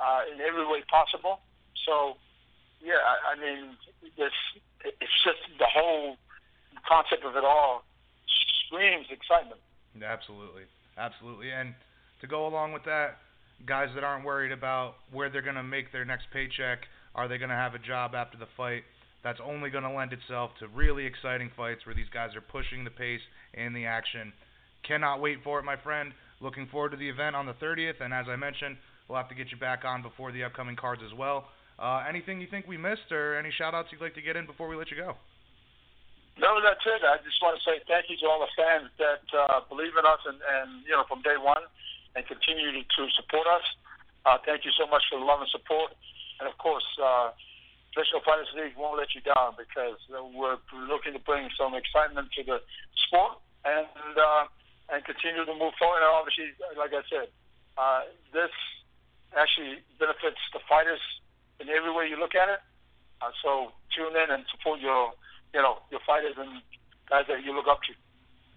uh, in every way possible. So, yeah, I, I mean, this it's just the whole concept of it all screams excitement. Absolutely, absolutely. And to go along with that, guys that aren't worried about where they're going to make their next paycheck, are they going to have a job after the fight? That's only going to lend itself to really exciting fights where these guys are pushing the pace and the action. Cannot wait for it, my friend. Looking forward to the event on the 30th, and as I mentioned, we'll have to get you back on before the upcoming cards as well. Uh, anything you think we missed, or any shout-outs you'd like to get in before we let you go? No, that's it. I just want to say thank you to all the fans that uh, believe in us and, and you know from day one and continue to, to support us. Uh, thank you so much for the love and support. And of course, uh, Professional Fighters League won't let you down because uh, we're looking to bring some excitement to the sport and uh, and continue to move forward. And obviously, like I said, uh, this actually benefits the fighters in every way you look at it. Uh, so tune in and support your you know your fighters and guys that you look up to.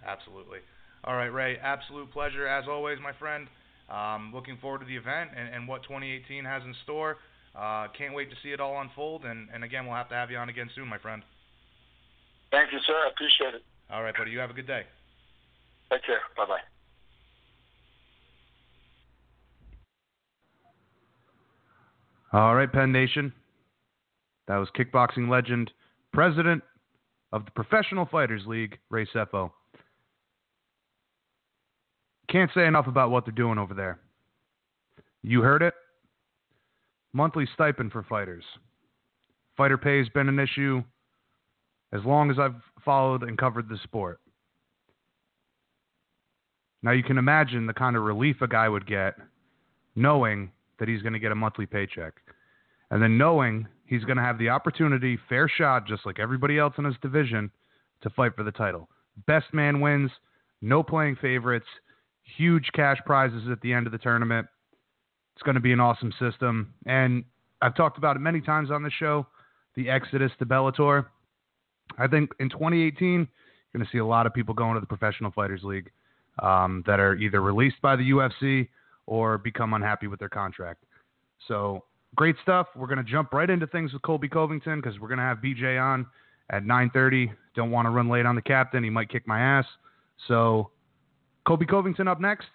Absolutely. All right, Ray. Absolute pleasure as always, my friend. Um, looking forward to the event and, and what 2018 has in store. Uh, can't wait to see it all unfold. And, and again, we'll have to have you on again soon, my friend. Thank you, sir. I appreciate it. All right, buddy. You have a good day. Take care. Bye bye. All right, Penn Nation. That was kickboxing legend, president of the Professional Fighters League, Ray Sefo. Can't say enough about what they're doing over there. You heard it. Monthly stipend for fighters. Fighter pay has been an issue as long as I've followed and covered the sport. Now you can imagine the kind of relief a guy would get knowing that he's going to get a monthly paycheck. And then knowing he's going to have the opportunity, fair shot, just like everybody else in his division, to fight for the title. Best man wins, no playing favorites, huge cash prizes at the end of the tournament. It's going to be an awesome system. And I've talked about it many times on the show the exodus to Bellator. I think in 2018, you're going to see a lot of people going to the Professional Fighters League um, that are either released by the UFC or become unhappy with their contract. So great stuff. We're going to jump right into things with Colby Covington because we're going to have BJ on at 9:30. Don't want to run late on the captain; he might kick my ass. So Colby Covington up next,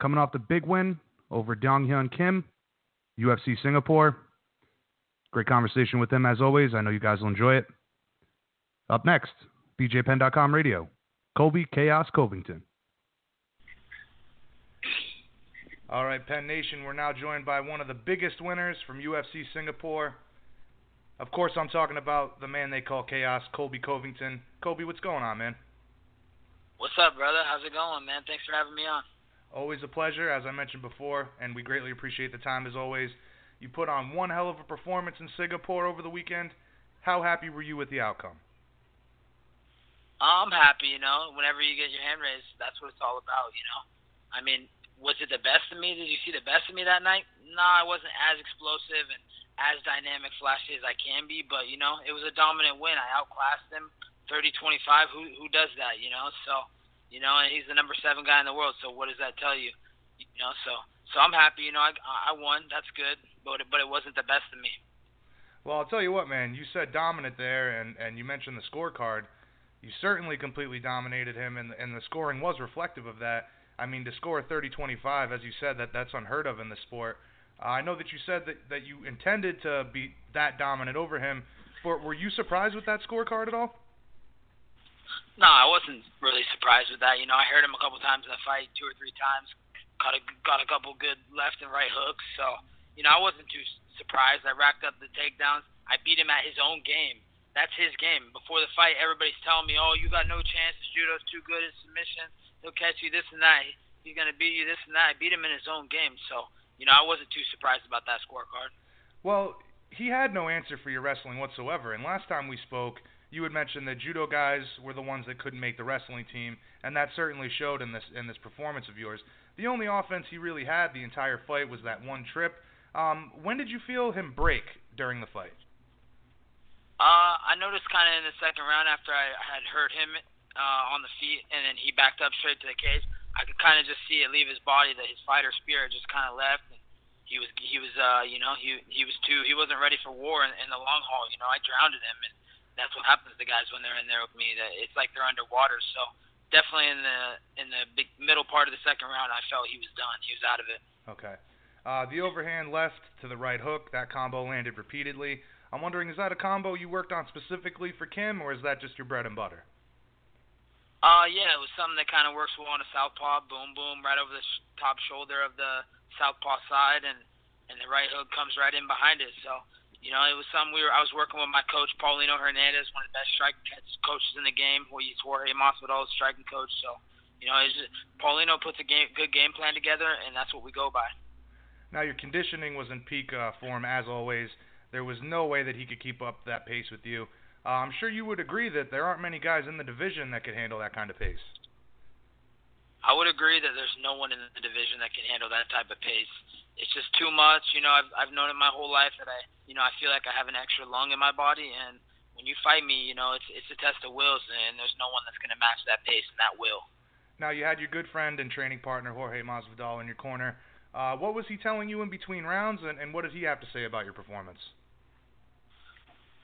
coming off the big win over Dong Hyun Kim, UFC Singapore. Great conversation with him as always. I know you guys will enjoy it. Up next, BJPenn.com radio. Colby Chaos Covington. All right, Penn Nation, we're now joined by one of the biggest winners from UFC Singapore. Of course, I'm talking about the man they call Chaos, Colby Covington. Colby, what's going on, man? What's up, brother? How's it going, man? Thanks for having me on. Always a pleasure, as I mentioned before, and we greatly appreciate the time as always. You put on one hell of a performance in Singapore over the weekend. How happy were you with the outcome? I'm happy, you know. Whenever you get your hand raised, that's what it's all about, you know. I mean, was it the best of me? Did you see the best of me that night? No, I wasn't as explosive and as dynamic, flashy as I can be, but you know, it was a dominant win. I outclassed him, 30-25. Who who does that, you know? So, you know, and he's the number seven guy in the world. So what does that tell you? You know, so so I'm happy. You know, I I won. That's good, but but it wasn't the best of me. Well, I'll tell you what, man. You said dominant there, and and you mentioned the scorecard. You certainly completely dominated him, and and the scoring was reflective of that. I mean, to score 30-25, as you said, that that's unheard of in the sport. Uh, I know that you said that that you intended to be that dominant over him. But were you surprised with that scorecard at all? No, I wasn't really surprised with that. You know, I heard him a couple times in the fight, two or three times. Got a got a couple good left and right hooks. So, you know, I wasn't too surprised. I racked up the takedowns. I beat him at his own game. That's his game. Before the fight, everybody's telling me, "Oh, you got no chance. Judo's too good at submission. He'll catch you this and that. He's gonna beat you this and that." I beat him in his own game. So, you know, I wasn't too surprised about that scorecard. Well, he had no answer for your wrestling whatsoever. And last time we spoke, you had mentioned that judo guys were the ones that couldn't make the wrestling team, and that certainly showed in this in this performance of yours. The only offense he really had the entire fight was that one trip. Um, when did you feel him break during the fight? Uh, I noticed kind of in the second round after I had hurt him uh, on the feet, and then he backed up straight to the cage. I could kind of just see it leave his body that his fighter spirit just kind of left. And he was he was uh you know he he was too he wasn't ready for war in, in the long haul. You know I drowned him, and that's what happens to guys when they're in there with me. That it's like they're underwater. So definitely in the in the big middle part of the second round, I felt he was done. He was out of it. Okay. Uh, the overhand left to the right hook, that combo landed repeatedly. I'm wondering, is that a combo you worked on specifically for Kim, or is that just your bread and butter? Uh, yeah, it was something that kind of works well on a southpaw, boom, boom, right over the sh- top shoulder of the southpaw side, and and the right hook comes right in behind it. So, you know, it was something we were. I was working with my coach Paulino Hernandez, one of the best striking coaches in the game. Who he's Jorge Masvidal's striking coach. So, you know, just, Paulino puts a game, good game plan together, and that's what we go by. Now your conditioning was in peak uh, form as always. There was no way that he could keep up that pace with you. Uh, I'm sure you would agree that there aren't many guys in the division that could handle that kind of pace. I would agree that there's no one in the division that can handle that type of pace. It's just too much. You know, I've I've known it my whole life that I, you know, I feel like I have an extra lung in my body, and when you fight me, you know, it's it's a test of wills, and there's no one that's going to match that pace and that will. Now you had your good friend and training partner Jorge Masvidal in your corner. Uh, what was he telling you in between rounds, and, and what did he have to say about your performance?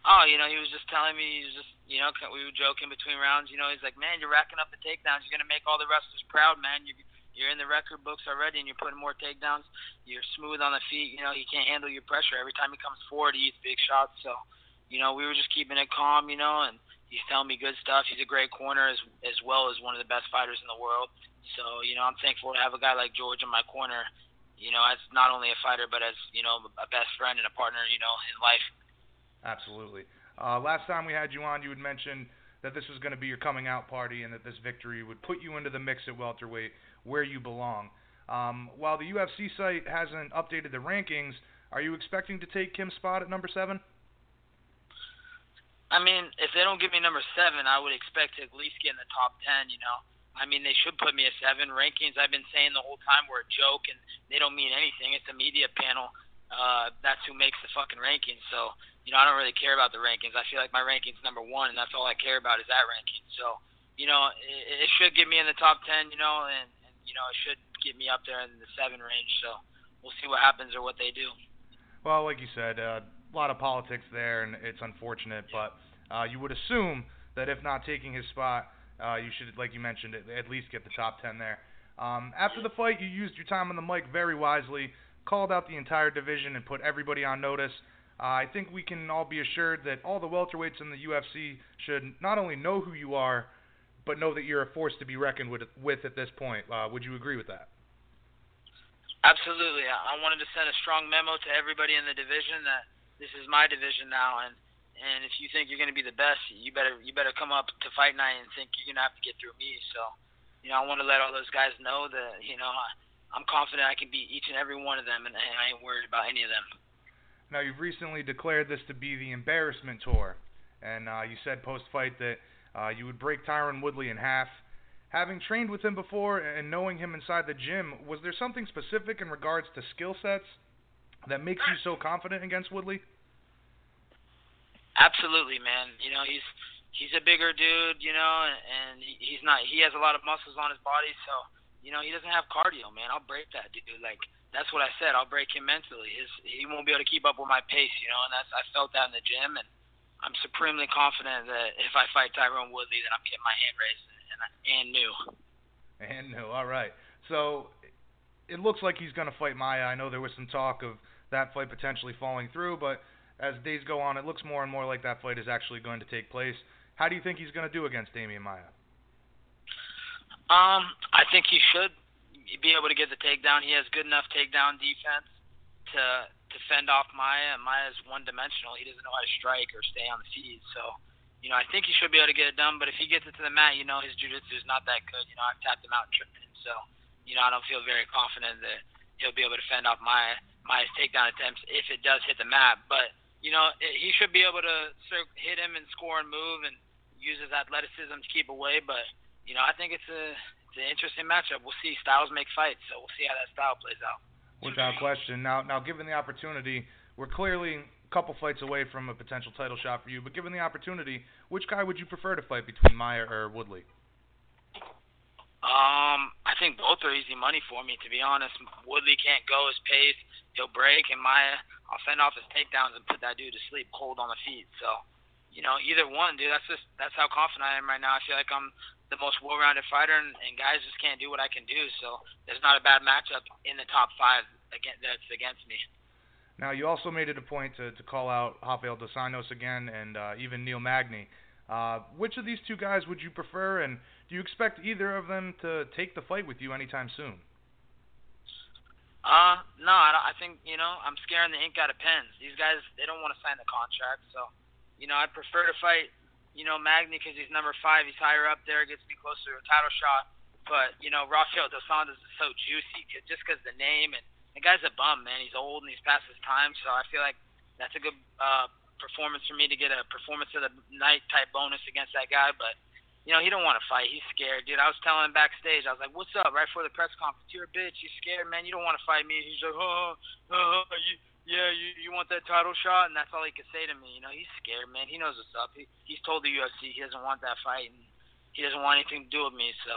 Oh, you know, he was just telling me, he was just, you know, we were joking between rounds. You know, he's like, man, you're racking up the takedowns. You're gonna make all the wrestlers proud, man. You, you're in the record books already, and you're putting more takedowns. You're smooth on the feet. You know, he can't handle your pressure. Every time he comes forward, he eats big shots. So, you know, we were just keeping it calm, you know, and he's telling me good stuff. He's a great corner as as well as one of the best fighters in the world. So, you know, I'm thankful to have a guy like George in my corner. You know, as not only a fighter, but as you know, a best friend and a partner. You know, in life. Absolutely. Uh, last time we had you on, you had mentioned that this was going to be your coming out party and that this victory would put you into the mix at welterweight where you belong. Um, while the UFC site hasn't updated the rankings, are you expecting to take Kim's spot at number seven? I mean, if they don't give me number seven, I would expect to at least get in the top ten. You know, I mean, they should put me at seven. Rankings, I've been saying the whole time, were a joke and they don't mean anything. It's a media panel. Uh, that's who makes the fucking rankings. So you know, I don't really care about the rankings. I feel like my rankings number one, and that's all I care about is that ranking. So, you know, it, it should get me in the top ten. You know, and, and you know, it should get me up there in the seven range. So, we'll see what happens or what they do. Well, like you said, uh, a lot of politics there, and it's unfortunate. But uh, you would assume that if not taking his spot, uh, you should, like you mentioned, at least get the top ten there. Um, after the fight, you used your time on the mic very wisely, called out the entire division, and put everybody on notice. Uh, I think we can all be assured that all the welterweights in the UFC should not only know who you are, but know that you're a force to be reckoned with, with at this point. Uh, would you agree with that? Absolutely. I wanted to send a strong memo to everybody in the division that this is my division now, and and if you think you're going to be the best, you better you better come up to fight night and think you're going to have to get through me. So, you know, I want to let all those guys know that you know I'm confident I can beat each and every one of them, and, and I ain't worried about any of them. Now, you've recently declared this to be the embarrassment tour, and uh, you said post-fight that uh, you would break Tyron Woodley in half. Having trained with him before and knowing him inside the gym, was there something specific in regards to skill sets that makes you so confident against Woodley? Absolutely, man. You know, he's he's a bigger dude, you know, and he's not. He has a lot of muscles on his body, so you know he doesn't have cardio, man. I'll break that dude. Like that's what I said. I'll break him mentally. His he won't be able to keep up with my pace, you know, and that's I felt that in the gym, and I'm supremely confident that if I fight Tyron Woodley, that I'm getting my hand raised and and new. And new. All right. So it looks like he's going to fight Maia. I know there was some talk of that fight potentially falling through, but as days go on, it looks more and more like that fight is actually going to take place. How do you think he's going to do against Demian Maia? Um, I think he should be able to get the takedown. He has good enough takedown defense to to fend off Maia. Maia's one dimensional. He doesn't know how to strike or stay on the feet. So, you know, I think he should be able to get it done. But if he gets it to the mat, you know, his jiu-jitsu is not that good. You know, I've tapped him out and tripped him. So, you know, I don't feel very confident that he'll be able to fend off Maia Maia's takedown attempts if it does hit the mat. But you know, he should be able to hit him and score and move and use his athleticism to keep away. But you know, I think it's a it's an interesting matchup. We'll see. Styles make fights, so we'll see how that style plays out. Without question. Now, now, given the opportunity, we're clearly a couple fights away from a potential title shot for you. But given the opportunity, which guy would you prefer to fight between Maia or Woodley? Um, I think both are easy money for me. To be honest, Woodley can't go his pace; he'll break, and Maia, I'll fend off his takedowns and put that dude to sleep cold on the feet. So, you know, either one, dude. That's just that's how confident I am right now. I feel like I'm the most well-rounded fighter, and, and guys just can't do what I can do. So there's not a bad matchup in the top five against, that's against me. Now you also made it a point to, to call out Rafael dos Anjos again, and uh, even Neil Magny. Uh, which of these two guys would you prefer, and do you expect either of them to take the fight with you anytime soon? Uh, no, I, I think you know I'm scaring the ink out of pens. These guys they don't want to sign the contract, so you know I'd prefer to fight you know, Magny because he's number five. He's higher up there, gets me closer to a title shot. But you know, Rafael dos Anjos is so juicy just because the name and the guy's a bum, man. He's old and he's past his time, so I feel like that's a good uh, performance for me to get a performance of the night type bonus against that guy. But you know, he don't want to fight. He's scared, dude. I was telling him backstage. I was like, "What's up?" Right before the press conference. You're a bitch. You're scared, man. You don't want to fight me. He's like, "Oh, oh, oh you." Yeah, you you want that title shot, and that's all he could say to me. You know, he's scared, man. He knows what's up. He he's told the UFC he doesn't want that fight, and he doesn't want anything to do with me. So,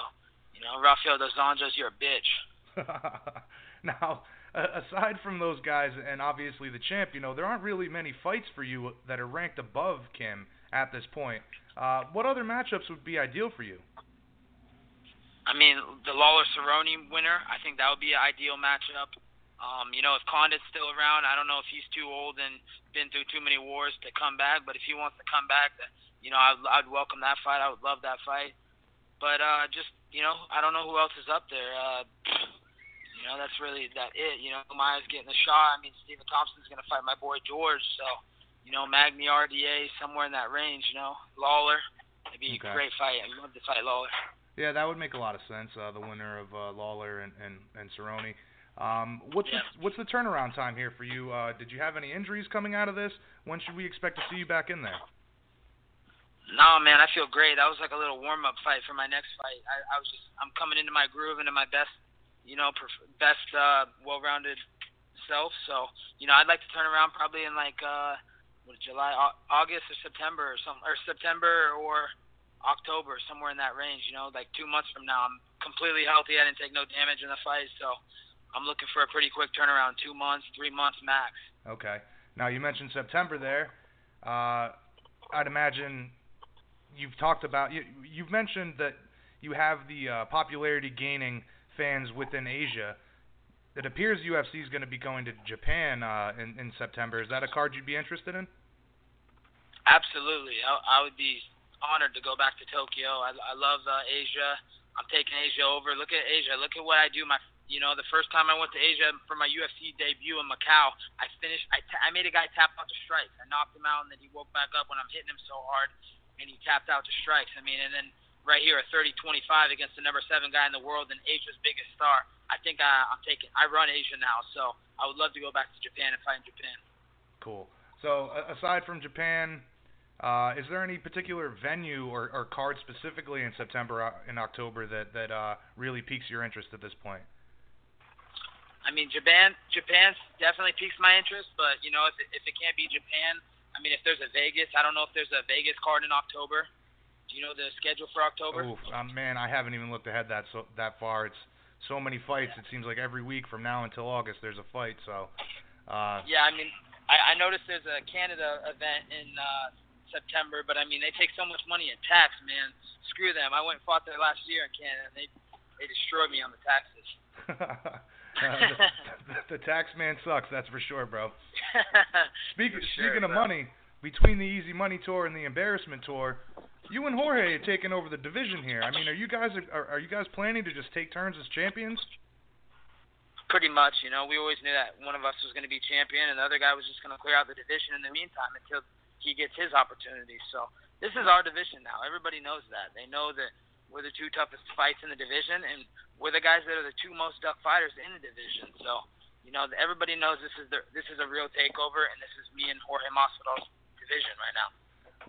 you know, Rafael dos Anjos, you're a bitch. now, aside from those guys and obviously the champ, you know, there aren't really many fights for you that are ranked above Kim at this point. Uh, what other matchups would be ideal for you? I mean, the Lawler Cerrone winner, I think that would be an ideal matchup. Um, you know, if Condit's still around, I don't know if he's too old and been through too many wars to come back. But if he wants to come back, you know, I'd, I'd welcome that fight. I would love that fight. But uh, just you know, I don't know who else is up there. Uh, you know, that's really that it. You know, Maia's getting a shot. I mean, Stephen Thompson's gonna fight my boy George. So, you know, Magny RDA somewhere in that range. You know, Lawler. It'd be okay. a great fight. I'd love to fight Lawler. Yeah, that would make a lot of sense. Uh, the winner of uh, Lawler and and, and Cerrone. Um, what's yeah. the, what's the turnaround time here for you? Uh, did you have any injuries coming out of this? When should we expect to see you back in there? No, man, I feel great. That was like a little warm up fight for my next fight. I, I was just I'm coming into my groove, into my best, you know, perf- best uh, well rounded self. So you know, I'd like to turn around probably in like uh, what July, August or September or some or September or October, somewhere in that range. You know, like two months from now, I'm completely healthy. I didn't take no damage in the fight, so I'm looking for a pretty quick turnaround. Two months, three months max. Okay. Now you mentioned September there. Uh, I'd imagine you've talked about you, you've mentioned that you have the uh, popularity gaining fans within Asia. It appears UFC is going to be going to Japan uh, in, in September. Is that a card you'd be interested in? Absolutely. I, I would be honored to go back to Tokyo. I, I love uh, Asia. I'm taking Asia over. Look at Asia. Look at what I do. My, you know, the first time I went to Asia for my UFC debut in Macau, I finished. I, t- I made a guy tap out to strikes. I knocked him out, and then he woke back up when I'm hitting him so hard, and he tapped out to strikes. I mean, and then right here a 30-25 against the number seven guy in the world and Asia's biggest star. I think I, I'm taking. I run Asia now, so I would love to go back to Japan and fight in Japan. Cool. So aside from Japan, uh, is there any particular venue or, or card specifically in September and uh, October that that uh, really piques your interest at this point? I mean, Japan Japan definitely piques my interest, but you know, if it, if it can't be Japan, I mean, if there's a Vegas, I don't know if there's a Vegas card in October. Do you know the schedule for October? Oh, um, man, I haven't even looked ahead that so that far. It's so many fights. It seems like every week from now until August there's a fight. So. Uh, yeah, I mean, I, I noticed there's a Canada event in uh, September, but I mean they take so much money in tax, man. Screw them. I went and fought there last year in Canada, and they they destroyed me on the taxes. uh, the, the, tax man sucks, that's for sure, bro. Speaking sure, speaking bro. of money, between the Easy Money tour and the Embarrassment tour, you and Jorge are taking over the division here. I mean, are you guys are, are you guys planning to just take turns as champions? Pretty much, you know, we always knew that one of us was going to be champion, and the other guy was just going to clear out the division in the meantime until he gets his opportunity. So this is our division now. Everybody knows that. They know that we're the two toughest fights in the division, and we're the guys that are the two most tough fighters in the division. So you know everybody knows this is the this is a real takeover, and this is me and Jorge Masvidal's division right now.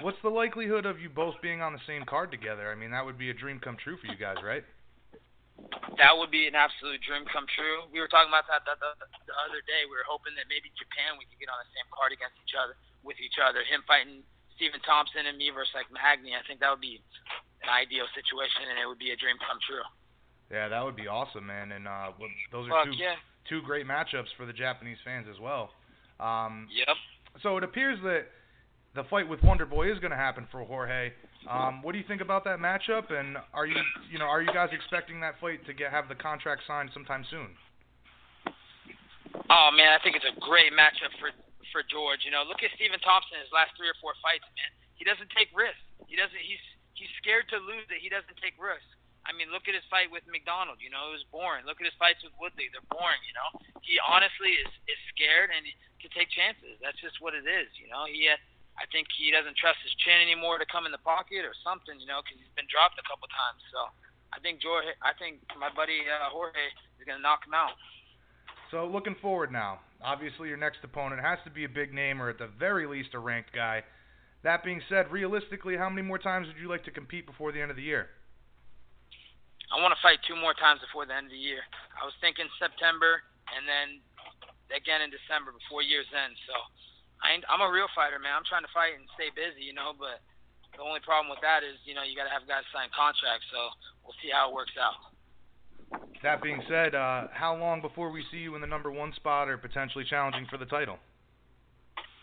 What's the likelihood of you both being on the same card together? I mean, that would be a dream come true for you guys, right? That would be an absolute dream come true. We were talking about that the, the, the other day. We were hoping that maybe Japan we could get on the same card against each other with each other. Him fighting Stephen Thompson and me versus like Magny. I think that would be an ideal situation, and it would be a dream come true. Yeah, that would be awesome, man. And uh, those are Fuck two yeah. two great matchups for the Japanese fans as well. Um, yep. So it appears that the fight with Wonder Boy is going to happen for Jorge. Um, what do you think about that matchup? And are you, you know, are you guys expecting that fight to get have the contract signed sometime soon? Oh man, I think it's a great matchup for for George. You know, look at Stephen Thompson his last three or four fights, man. He doesn't take risks. He doesn't. He's he's scared to lose it. He doesn't take risks. I mean, look at his fight with MacDonald. You know, it was boring. Look at his fights with Woodley. They're boring. You know, he honestly is is scared and can take chances. That's just what it is. You know, he. Uh, I think he doesn't trust his chin anymore to come in the pocket or something. You know, because he's been dropped a couple times. So. I think Jorge, I think my buddy uh, Jorge is gonna knock him out. So looking forward now, obviously your next opponent has to be a big name or at the very least a ranked guy. That being said, realistically, how many more times would you like to compete before the end of the year? I want to fight two more times before the end of the year. I was thinking September and then again in December before year's end. So I I'm a real fighter, man. I'm trying to fight and stay busy, you know. But the only problem with that is, you know, you got to have guys sign contracts. So we'll see how it works out. That being said, uh, how long before we see you in the number one spot or potentially challenging for the title?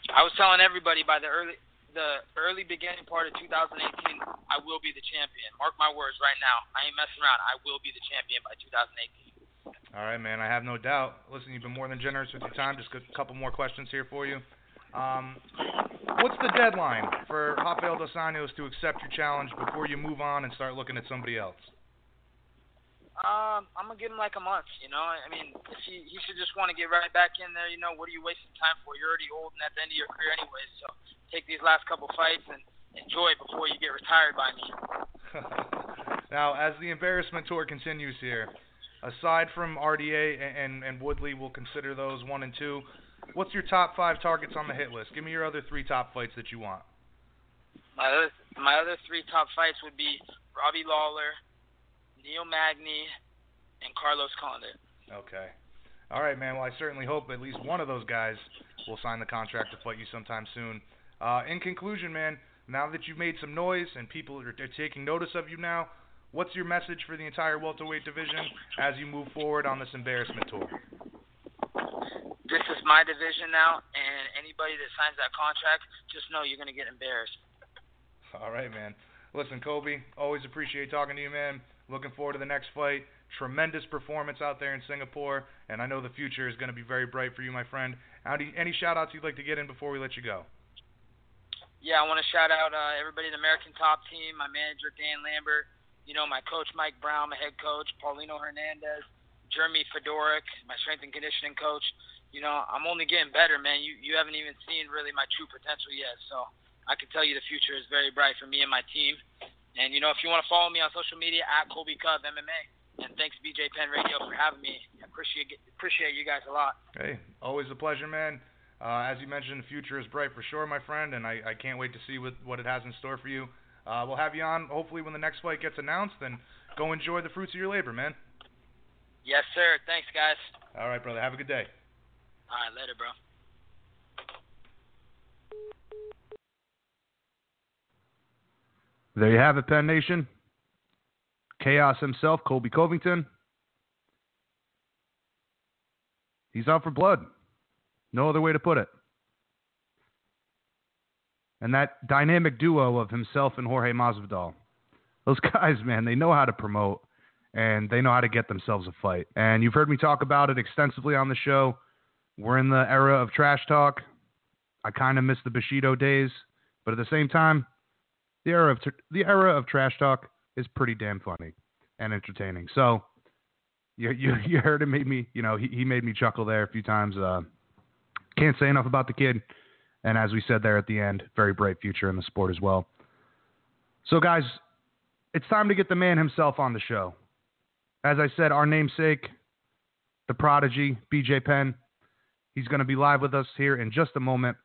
I was telling everybody by the early the early beginning part of 2018, I will be the champion. Mark my words right now. I ain't messing around. I will be the champion by 2018. All right, man. I have no doubt. Listen, you've been more than generous with your time. Just a couple more questions here for you. Um, what's the deadline for Rafael Dos Anjos to accept your challenge before you move on and start looking at somebody else? Um, I'm gonna give him like a month. You know, I mean, he he should just want to get right back in there. You know, what are you wasting time for? You're already old and at the end of your career anyways. So take these last couple fights and enjoy before you get retired by me. now, as the embarrassment tour continues here, aside from RDA and, and and Woodley, we'll consider those one and two. What's your top five targets on the hit list? Give me your other three top fights that you want. My other my other three top fights would be Robbie Lawler. Neil Magny, and Carlos Condit. Okay. All right, man. Well, I certainly hope at least one of those guys will sign the contract to fight you sometime soon. Uh, in conclusion, man, now that you've made some noise and people are, are taking notice of you now, what's your message for the entire welterweight division as you move forward on this embarrassment tour? This is my division now, and anybody that signs that contract, just know you're going to get embarrassed. All right, man. Listen, Colby, always appreciate talking to you, man. Looking forward to the next fight. Tremendous performance out there in Singapore, and I know the future is going to be very bright for you, my friend. You, any shout outs you'd like to get in before we let you go? Yeah, I want to shout out uh, everybody in the American Top Team, my manager Dan Lambert, you know, my coach Mike Brown, my head coach Paulino Hernandez, Jeremy Fedoric, my strength and conditioning coach. You know, I'm only getting better, man. You you haven't even seen really my true potential yet, so I can tell you the future is very bright for me and my team. And you know, if you want to follow me on social media at Colby Cov MMA. And thanks BJ Penn Radio for having me. I appreciate appreciate you guys a lot. Hey, always a pleasure, man. Uh, as you mentioned, the future is bright for sure, my friend, and I, I can't wait to see what, what it has in store for you. Uh, we'll have you on hopefully when the next fight gets announced, and go enjoy the fruits of your labor, man. Yes, sir. Thanks, guys. All right, brother. Have a good day. All right, later, bro. There you have it, Penn Nation. Chaos himself, Colby Covington. He's out for blood. No other way to put it. And that dynamic duo of himself and Jorge Masvidal. Those guys, man, they know how to promote and they know how to get themselves a fight. And you've heard me talk about it extensively on the show. We're in the era of trash talk. I kind of miss the Bushido days, but at the same time, the era of the era of trash talk is pretty damn funny and entertaining. So you you, you heard him made me you know he he made me chuckle there a few times. Uh, can't say enough about the kid, and as we said there at the end, very bright future in the sport as well. So guys, it's time to get the man himself on the show. As I said, our namesake, the prodigy, BJ Penn. He's going to be live with us here in just a moment.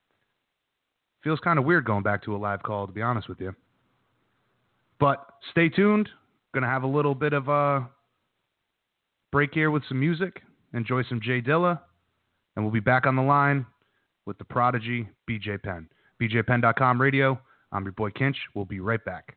Feels kind of weird going back to a live call, to be honest with you. But stay tuned. To have a little bit of a break here with some music. Enjoy some Jay Dilla. And we'll be back on the line with the prodigy, BJ Penn. BJPenn.com radio. I'm your boy Kinch. We'll be right back.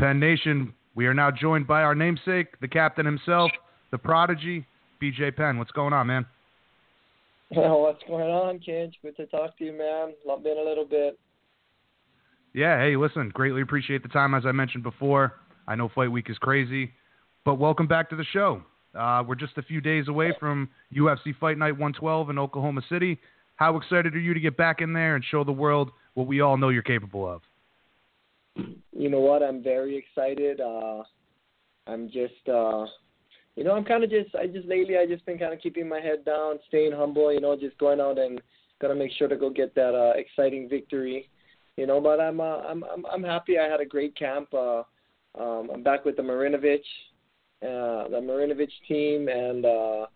Penn Nation. We are now joined by our namesake, the captain himself, the prodigy, BJ Penn. What's going on, man? Well, what's going on, Kinch? Good to talk to you, man. Love been a little bit. Yeah, hey, listen, greatly appreciate the time, as I mentioned before. I know Fight Week is crazy, but welcome back to the show. Uh, we're just a few days away from UFC Fight Night 112 in Oklahoma City. How excited are you to get back in there and show the world what we all know you're capable of? You know what? I'm very excited. Uh, I'm just, uh, you know, I'm kind of just, I just lately, I just been kind of keeping my head down, staying humble. You know, just going out and gonna make sure to go get that uh, exciting victory. You know, but I'm, uh, I'm, I'm, I'm happy. I had a great camp. Uh, um, I'm back with the Marinovich, uh, the Marinovich team, and uh,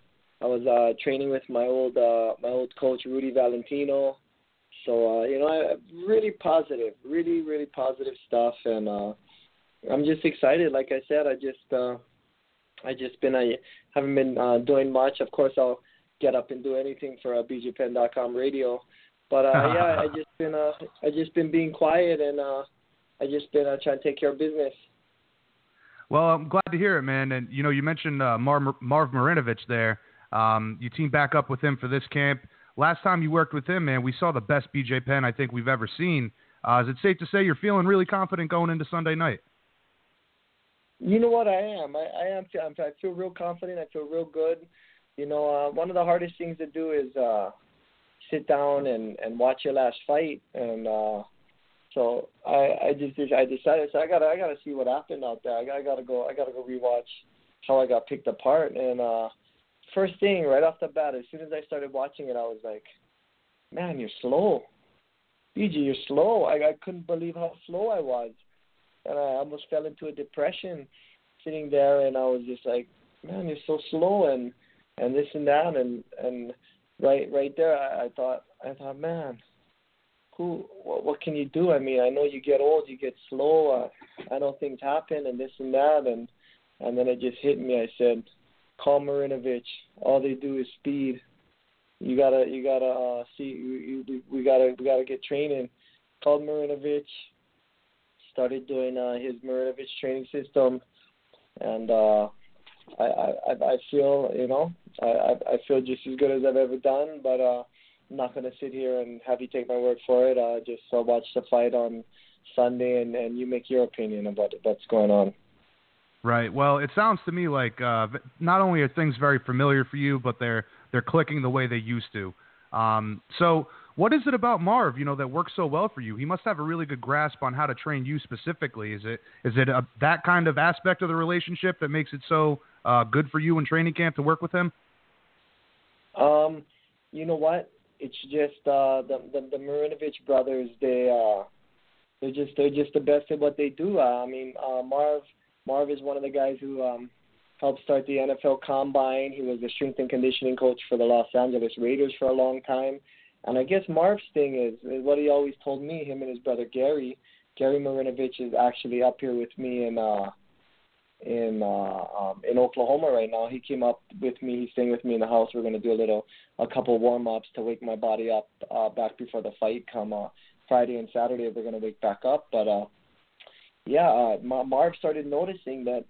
I was uh, training with my old, uh, my old coach Rudy Valentino. So uh, you know, I, really positive, really, really positive stuff, and uh, I'm just excited. Like I said, I just, uh, I just been, I haven't been uh, doing much. Of course, I'll get up and do anything for uh, BJPenn.com radio, but uh, yeah, I just been, uh, I just been being quiet, and uh, I just been uh, trying to take care of business. Well, I'm glad to hear it, man. And you know, you mentioned uh, Marv, Marv Marinovich there. Um, you teamed back up with him for this camp. Last time you worked with him, man, we saw the best BJ Penn I think we've ever seen. Uh, is it safe to say you're feeling really confident going into Sunday night? You know what I am. I, I am. I'm, I feel real confident. I feel real good. You know, uh, one of the hardest things to do is uh, sit down and and watch your last fight. And uh, so I I just I decided so I gotta I gotta see what happened out there. I gotta, I gotta go I gotta go rewatch how I got picked apart. And uh, first thing right off the bat, as soon as I started watching it, I was like, man, you're slow. BJ, you're slow. I I couldn't believe how slow I was and I almost fell into a depression sitting there and I was just like, Man, you're so slow and and this and that and and right right there I, I thought I thought, man, who what, what can you do? I mean, I know you get old, you get slow, uh, I know things happen and this and that and and then it just hit me. I said, Call Marinovich. All they do is speed. You gotta you gotta uh see you, you we gotta we gotta get training. Called Marinovich, started doing uh, his Marinovich training system, and uh, I, I I feel you know I I feel just as good as I've ever done, but uh, I'm not gonna sit here and have you take my word for it. Uh, just uh, watch the fight on Sunday, and and you make your opinion about what's going on. Right. Well, it sounds to me like uh, not only are things very familiar for you, but they're they're clicking the way they used to. Um, so what is it about Marv, you know, that works so well for you? He must have a really good grasp on how to train you specifically. Is it is it a, that kind of aspect of the relationship that makes it so uh, good for you in training camp to work with him? Um, you know what? It's just uh, the the, the Marinovich brothers. They uh, they're just they're just the best at what they do. Uh, I mean, uh, Marv Marv is one of the guys who um, helped start the NFL Combine. He was the strength and conditioning coach for the Los Angeles Raiders for a long time. And I guess Marv's thing is, is what he always told me. Him and his brother Gary, Gary Marinovich is actually up here with me in uh, in uh, um, in Oklahoma right now. He came up with me. He's staying with me in the house. We're going to do a little, a couple warm ups to wake my body up uh, back before the fight. Come uh, Friday and Saturday, we're going to wake back up. But uh, yeah, uh, Marv started noticing that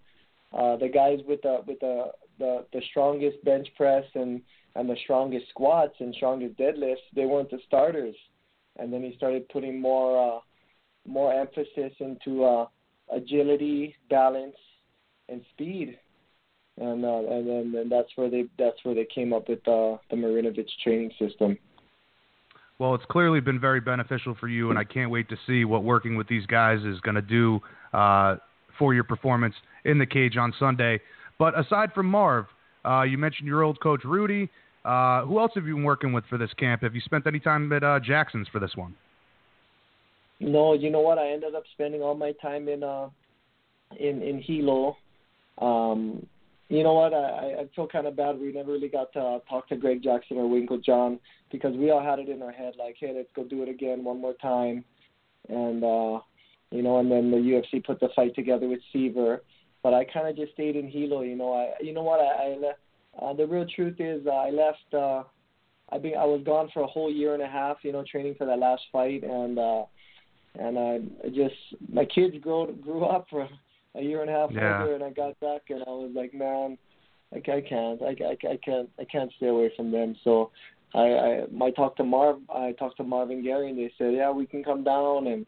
uh, the guys with the with the the, the strongest bench press and and the strongest squats and strongest deadlifts, they weren't the starters. And then he started putting more uh, more emphasis into uh, agility, balance, and speed. And uh, and then and that's where they that's where they came up with uh, the Marinovich training system. Well, it's clearly been very beneficial for you, and I can't wait to see what working with these guys is going to do uh, for your performance in the cage on Sunday. But aside from Marv, uh, you mentioned your old coach Rudy. Uh, who else have you been working with for this camp? Have you spent any time at uh, Jackson's for this one? No, you know what? I ended up spending all my time in uh in in Hilo. Um, you know what? I I feel kind of bad. We never really got to talk to Greg Jackson or Winkeljohn because we all had it in our head like, hey, let's go do it again one more time, and uh, you know, and then the UFC put the fight together with Siver. But I kind of just stayed in Hilo. You know, I you know what? I, I. Uh, the real truth is, uh, I left. uh I been I was gone for a whole year and a half. You know, training for that last fight, and uh and I just my kids grew grew up a year and a half Yeah. older, and I got back, and I was like, man, I, I can't, I, I, I can't, I can't stay away from them. So I, I, I talked to Marv, I talked to Marv and Gary, and they said, yeah, we can come down, and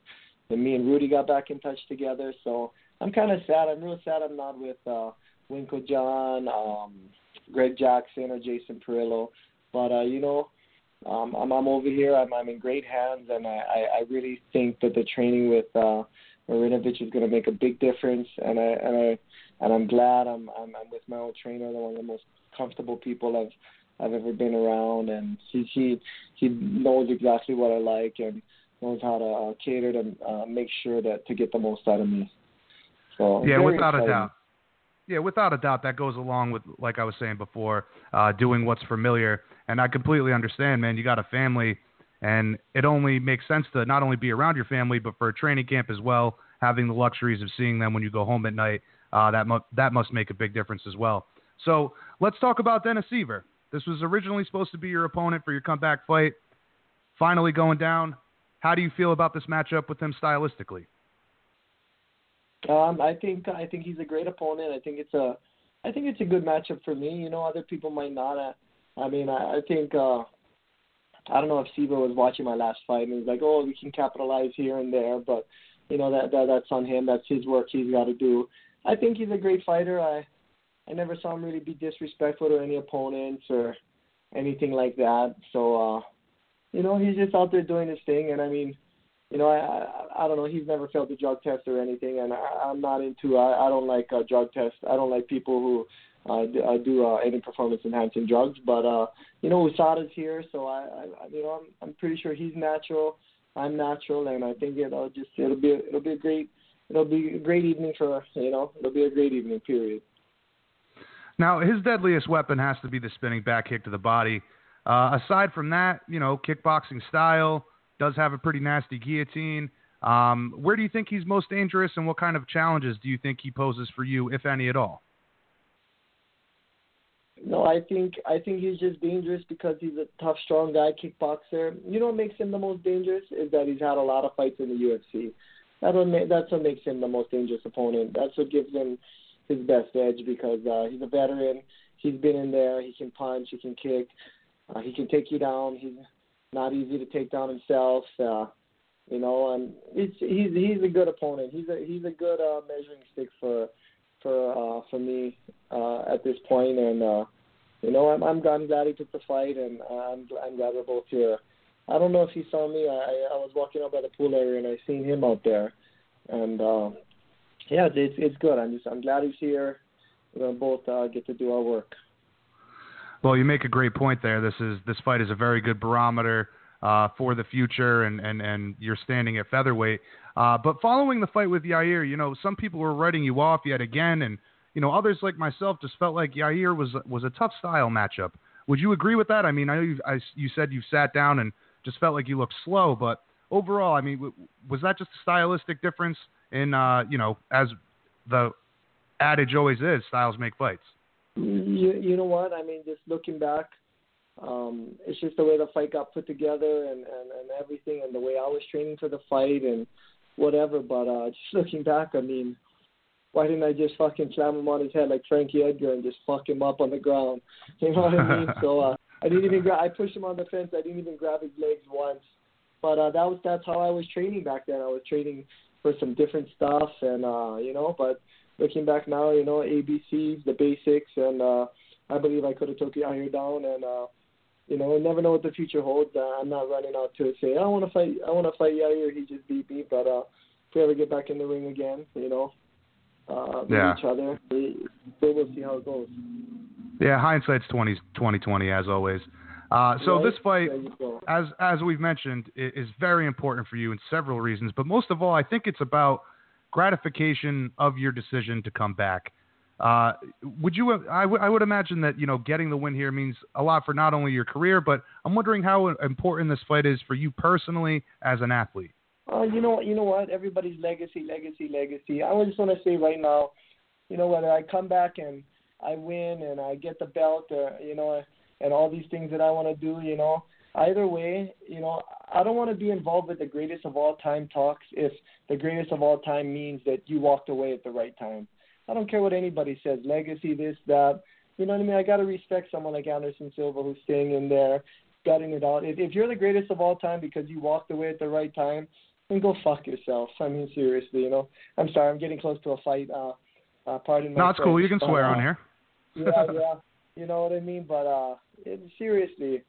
then me and Rudy got back in touch together. So I'm kind of sad. I'm real sad I'm not with uh, Winkeljohn, um, Greg Jackson, or Jason Parillo. But uh, you know, um, I'm, I'm over here. I'm, I'm in great hands, and I, I, I really think that the training with uh, Marinovich is going to make a big difference. And I and I and I'm glad I'm I'm, I'm with my old trainer, the one of the most comfortable people I've I've ever been around, and he he he knows exactly what I like and knows how to uh, cater to uh, make sure that to get the most out of me. So yeah, without a doubt. Yeah, without a doubt, that goes along with, like I was saying before, uh, doing what's familiar. And I completely understand, man. You got a family, and it only makes sense to not only be around your family, but for a training camp as well, having the luxuries of seeing them when you go home at night. Uh, that mu- that must make a big difference as well. So let's talk about Dennis Siver. This was originally supposed to be your opponent for your comeback fight. Finally going down. How do you feel about this matchup with him stylistically? Um, I think I think he's a great opponent. I think it's a I think it's a good matchup for me. You know, other people might not. Uh, I mean, I, I think uh, I don't know if Siver was watching my last fight and he's like, oh, we can capitalize here and there, but you know that, that that's on him. That's his work. He's got to do. I think he's a great fighter. I I never saw him really be disrespectful to any opponents or anything like that. So uh, you know, he's just out there doing his thing, and I mean you know, I, I I don't know. He's never failed a drug test or anything, and I, I'm not into. I, I don't like uh, drug tests. I don't like people who uh, do, uh, any performance enhancing drugs. But uh, you know, USADA's here, so I, I, I you know, I'm I'm pretty sure he's natural. I'm natural, and I think it'll just it'll be it'll be a great it'll be a great evening for you know it'll be a great evening. Period. Now, his deadliest weapon has to be the spinning back kick to the body. Uh, aside from that, you know, kickboxing style does have a pretty nasty guillotine. Um, where do you think he's most dangerous, and what kind of challenges do you think he poses for you, if any at all? No, I think I think he's just dangerous because he's a tough, strong guy, kickboxer. You know what makes him the most dangerous is that he's had a lot of fights in the UFC. That what that's what makes him the most dangerous opponent. That's what gives him his best edge because uh, he's a veteran. He's been in there. He can punch. He can kick. Uh, he can take you down. He's not easy to take down himself. Uh, you know, and it's he's he's a good opponent. He's a he's a good uh, measuring stick for for uh, for me uh, at this point, and uh, you know I'm I'm, I'm glad he took the fight, and I'm I'm glad we're both here. I don't know if he saw me. I I was walking up by the pool area and I seen him out there, and uh, yeah, it's it's good. I'm just I'm glad he's here. We're gonna both uh, get to do our work. Well, you make a great point there. This is this fight is a very good barometer uh, for the future, and, and, and you're standing at featherweight. Uh, but following the fight with Yair, you know, some people were writing you off yet again, and you know, others like myself just felt like Yair was was a tough style matchup. Would you agree with that? I mean, I know you, I, you said you sat down and just felt like you looked slow, but overall, I mean, w- was that just a stylistic difference in, uh, you know, as the adage always is, styles make fights. You, you know what? I mean, just looking back, um, it's just the way the fight got put together and, and, and everything and the way I was training for the fight and whatever. But uh, just looking back, I mean, why didn't I just fucking slam him on his head like Frankie Edgar and just fuck him up on the ground? You know what I mean? so uh, I didn't even grab. I pushed him on the fence. I didn't even grab his legs once. But uh, that was that's how I was training back then. I was training for some different stuff, and uh, you know. But looking back now, you know, ABCs, the basics, and uh, I believe I could have took Yair down, and uh, you know, we never know what the future holds. Uh, I'm not running out to say I want to fight. I want to fight Yair. He just beat me, but uh, if we ever get back in the ring again, you know, uh, Yeah. each other, we, we will see how it goes. Yeah, hindsight's 20, 2020 as always. Uh, so Right? this fight, There you go. as as we've mentioned, i- is very important for you in several reasons. But most of all, I think it's about gratification of your decision to come back. Uh, would you? I, w- I would imagine that you know getting the win here means a lot for not only your career, but I'm wondering how important this fight is for you personally as an athlete. Uh, you know, you know what? Everybody's legacy, legacy, legacy. I just want to say right now, you know, whether I come back and I win and I get the belt, or you know, and all these things that I want to do, you know, either way, you know, I don't want to be involved with the greatest of all time talks if the greatest of all time means that you walked away at the right time. I don't care what anybody says, legacy, this, that. You know what I mean? I got to respect someone like Anderson Silva who's staying in there, gutting it out. If, if you're the greatest of all time because you walked away at the right time, then go fuck yourself. I mean, seriously, you know. I'm sorry, I'm getting close to a fight. Uh, uh, pardon my No, it's cool. You can swear uh, on here. yeah, yeah. You know what I mean? But uh, it, seriously,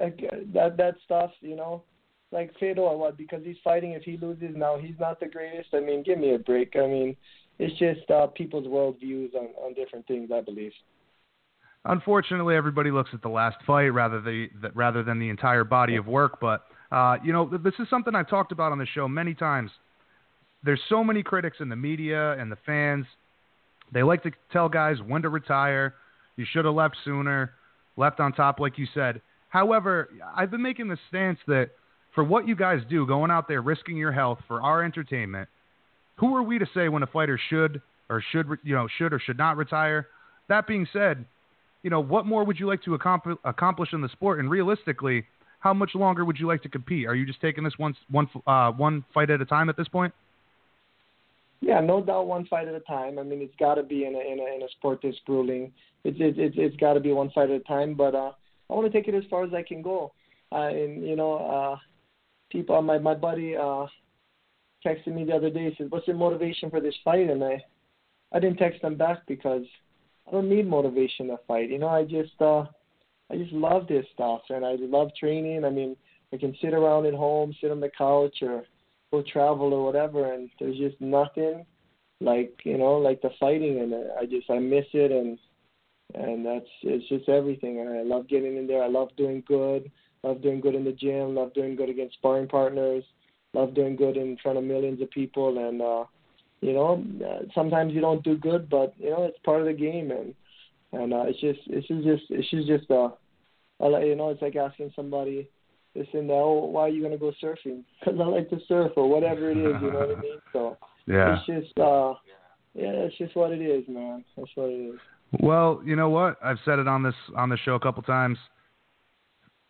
like, that that stuff, you know, like Fedor, or what? Because he's fighting. If he loses now, he's not the greatest. I mean, give me a break. I mean, it's just uh, people's worldviews on on different things. I believe. Unfortunately, everybody looks at the last fight rather the, the rather than the entire body of work. But uh, you know, this is something I've talked about on the show many times. There's so many critics in the media and the fans. They like to tell guys when to retire. You should have left sooner, left on top, like you said. However, I've been making the stance that for what you guys do, going out there risking your health for our entertainment, who are we to say when a fighter should or should you know should or should not retire? That being said, you know what more would you like to accompli- accomplish in the sport? And realistically, how much longer would you like to compete? Are you just taking this one one uh, one fight at a time at this point? Yeah, no doubt, one fight at a time. I mean, it's got to be in a in a in a sport this grueling. It's it's it's, got to be one fight at a time. But uh, I want to take it as far as I can go. Uh, and you know, uh, people, on my my buddy uh, texted me the other day. He said, "What's your motivation for this fight?" And I I didn't text him back because I don't need motivation to fight. You know, I just uh, I just love this stuff, and I love training. I mean, I can sit around at home, sit on the couch, or go travel or whatever, and there's just nothing like you know like the fighting, and I just I miss it, and and that's it's just everything. And I love getting in there. I love doing good. Love doing good in the gym. Love doing good against sparring partners. Love doing good in front of millions of people. And uh, you know, uh, sometimes you don't do good, but you know it's part of the game. And and uh, it's just it's just it's just just uh, I like you know it's like asking somebody this and that. Oh, why are you gonna go surfing? Because I like to surf or whatever it is. You know what I mean? So Yeah. it's just uh, yeah, it's just what it is, man. That's what it is. Well, you know what? I've said it on this on the show a couple times.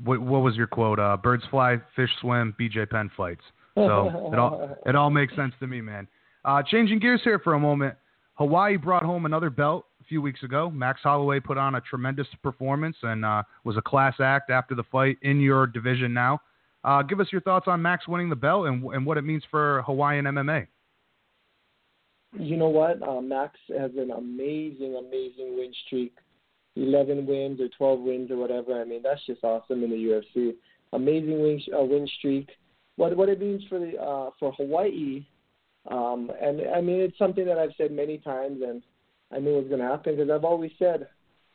What, what was your quote? Uh, birds fly, fish swim, BJ Penn fights. So it all it all makes sense to me, man. Uh, changing gears here for a moment. Hawaii brought home another belt a few weeks ago. Max Holloway put on a tremendous performance and uh, was a class act after the fight in your division now. Uh, give us your thoughts on Max winning the belt and, and what it means for Hawaiian MMA. You know what? Uh, Max has an amazing, amazing win streak. 11 wins or 12 wins or whatever. I mean, that's just awesome in the UFC. Amazing win, uh, win streak. What what it means for the uh, for Hawaii, um, and I mean it's something that I've said many times, and I knew it was going to happen because I've always said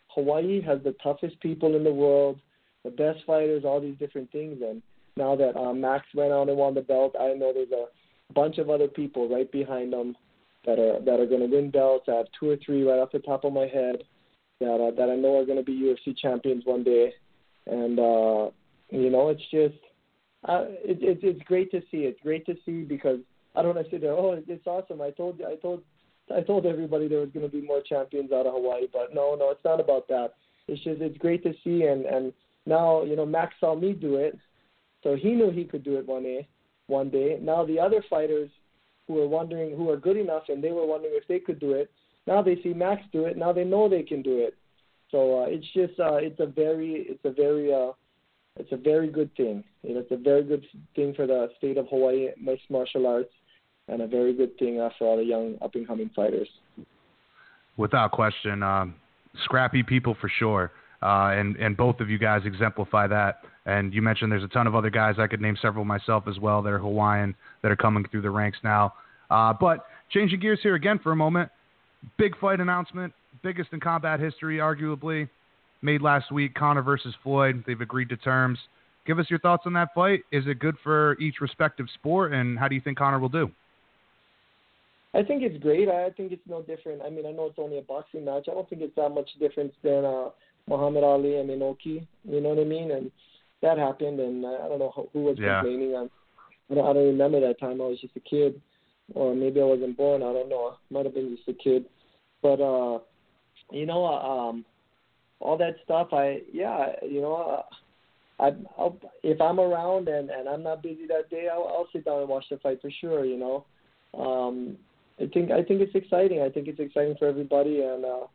Hawaii has the toughest people in the world, the best fighters, all these different things. And now that uh, Max went out and won the belt, I know there's a bunch of other people right behind them that are that are going to win belts. I have two or three right off the top of my head that uh, that I know are going to be UFC champions one day, and uh, you know it's just uh, it, it, it's great to see. It's great to see because I don't want to sit there. Oh, it's awesome! I told I told, I told everybody there was going to be more champions out of Hawaii, but no, no, it's not about that. It's just it's great to see, and and now you know Max saw me do it, so he knew he could do it one day. One day. Now the other fighters who were wondering who are good enough, and they were wondering if they could do it. Now they see Max do it. Now they know they can do it. So uh, it's just uh, it's a very it's a very uh, it's a very good thing. You know, it's a very good thing for the state of Hawaii mixed martial arts, and a very good thing uh, for all the young up and coming fighters. Without question, um, scrappy people for sure, uh, and and both of you guys exemplify that. And you mentioned there's a ton of other guys I could name several myself as well that are Hawaiian that are coming through the ranks now. Uh, but changing gears here again for a moment, big fight announcement, biggest in combat history, arguably. Made last week, Conor versus Floyd. They've agreed to terms. Give us your thoughts on that fight. Is it good for each respective sport, and how do you think Conor will do? I think it's great. I think it's no different. I mean, I know it's only a boxing match. I don't think it's that much difference than uh, Muhammad Ali and Inoki. You know what I mean? And that happened, and I don't know who, who was yeah. complaining. I, I don't, I don't remember that time. I was just a kid, or maybe I wasn't born. I don't know. I might have been just a kid. But uh, you know, uh, um, all that stuff. I yeah, you know. Uh, I, I'll, if I'm around and and I'm not busy that day, I'll, I'll sit down and watch the fight for sure. You know, um, I think I think it's exciting. I think it's exciting for everybody, and uh,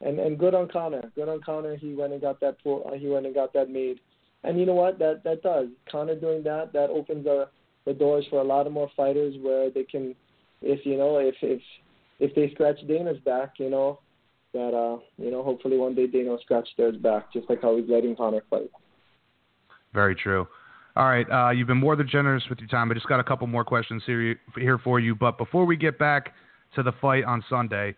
and and good on Conor. Good on Conor. He went and got that uh, he went and got that made. And you know what? That that does Conor doing that. That opens the the doors for a lot of more fighters where they can, if you know, if if if they scratch Dana's back, you know, that uh, you know, hopefully one day will scratch theirs back, just like how he's letting Conor fight. Very true. All right, uh, you've been more than generous with your time. I just got a couple more questions here here for you. But before we get back to the fight on Sunday,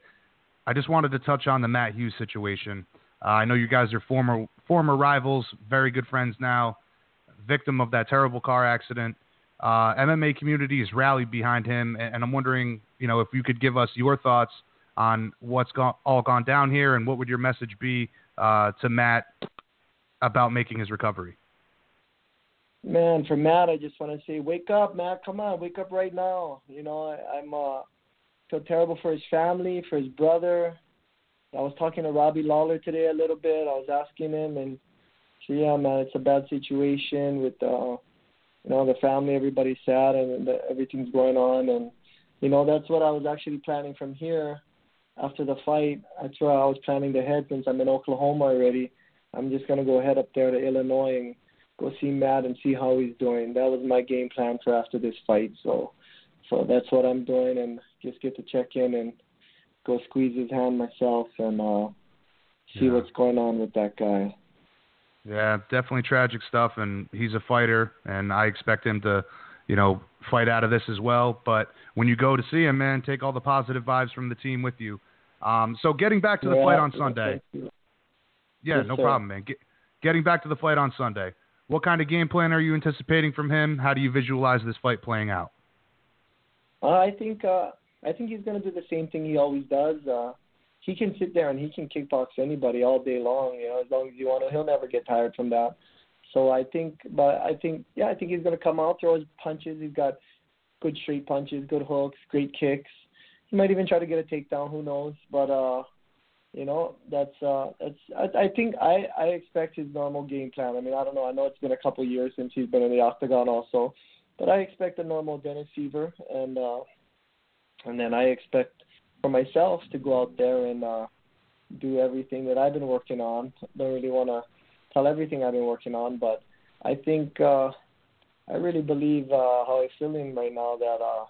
I just wanted to touch on the Matt Hughes situation. Uh, I know you guys are former former rivals, very good friends now. Victim of that terrible car accident. Uh, MMA community has rallied behind him, and, and I'm wondering, you know, if you could give us your thoughts on what's gone, all gone down here, and what would your message be uh, to Matt about making his recovery? Man, for Matt, I just want to say, wake up, Matt. Come on, wake up right now. You know, I, I'm uh, feel terrible for his family, for his brother. I was talking to Robbie Lawler today a little bit. I was asking him, and so yeah, man, it's a bad situation with uh, you know the family. Everybody's sad, and the, everything's going on, and you know that's what I was actually planning from here after the fight. That's where I was planning to head since I'm in Oklahoma already. I'm just gonna go head up there to Illinois and go see Matt and see how he's doing. That was my game plan for after this fight. So, so that's what I'm doing, and just get to check in and go squeeze his hand myself and uh, see Yeah. what's going on with that guy. Yeah, definitely tragic stuff, and he's a fighter, and I expect him to, you know, fight out of this as well. But when you go to see him, man, take all the positive vibes from the team with you. Um, so getting back to the Yeah, fight on Sunday. Yeah, Yes, no sir. problem, man. Get, getting back to the fight on Sunday. What kind of game plan are you anticipating from him? How do you visualize this fight playing out? Uh, I think uh, I think he's going to do the same thing he always does. Uh, he can sit there and he can kickbox anybody all day long. You know, as long as you want to, he'll never get tired from that. So I think, but I think, yeah, I think he's going to come out, throw his punches. He's got good straight punches, good hooks, great kicks. He might even try to get a takedown. Who knows? But uh, you know, that's uh, that's. I, I think I I expect his normal game plan. I mean, I don't know. I know it's been a couple years since he's been in the octagon, also, but I expect a normal Dennis Siver, and uh, and then I expect for myself to go out there and uh, do everything that I've been working on. Don't really want to tell everything I've been working on, but I think uh, I really believe uh, how I'm feeling right now that uh,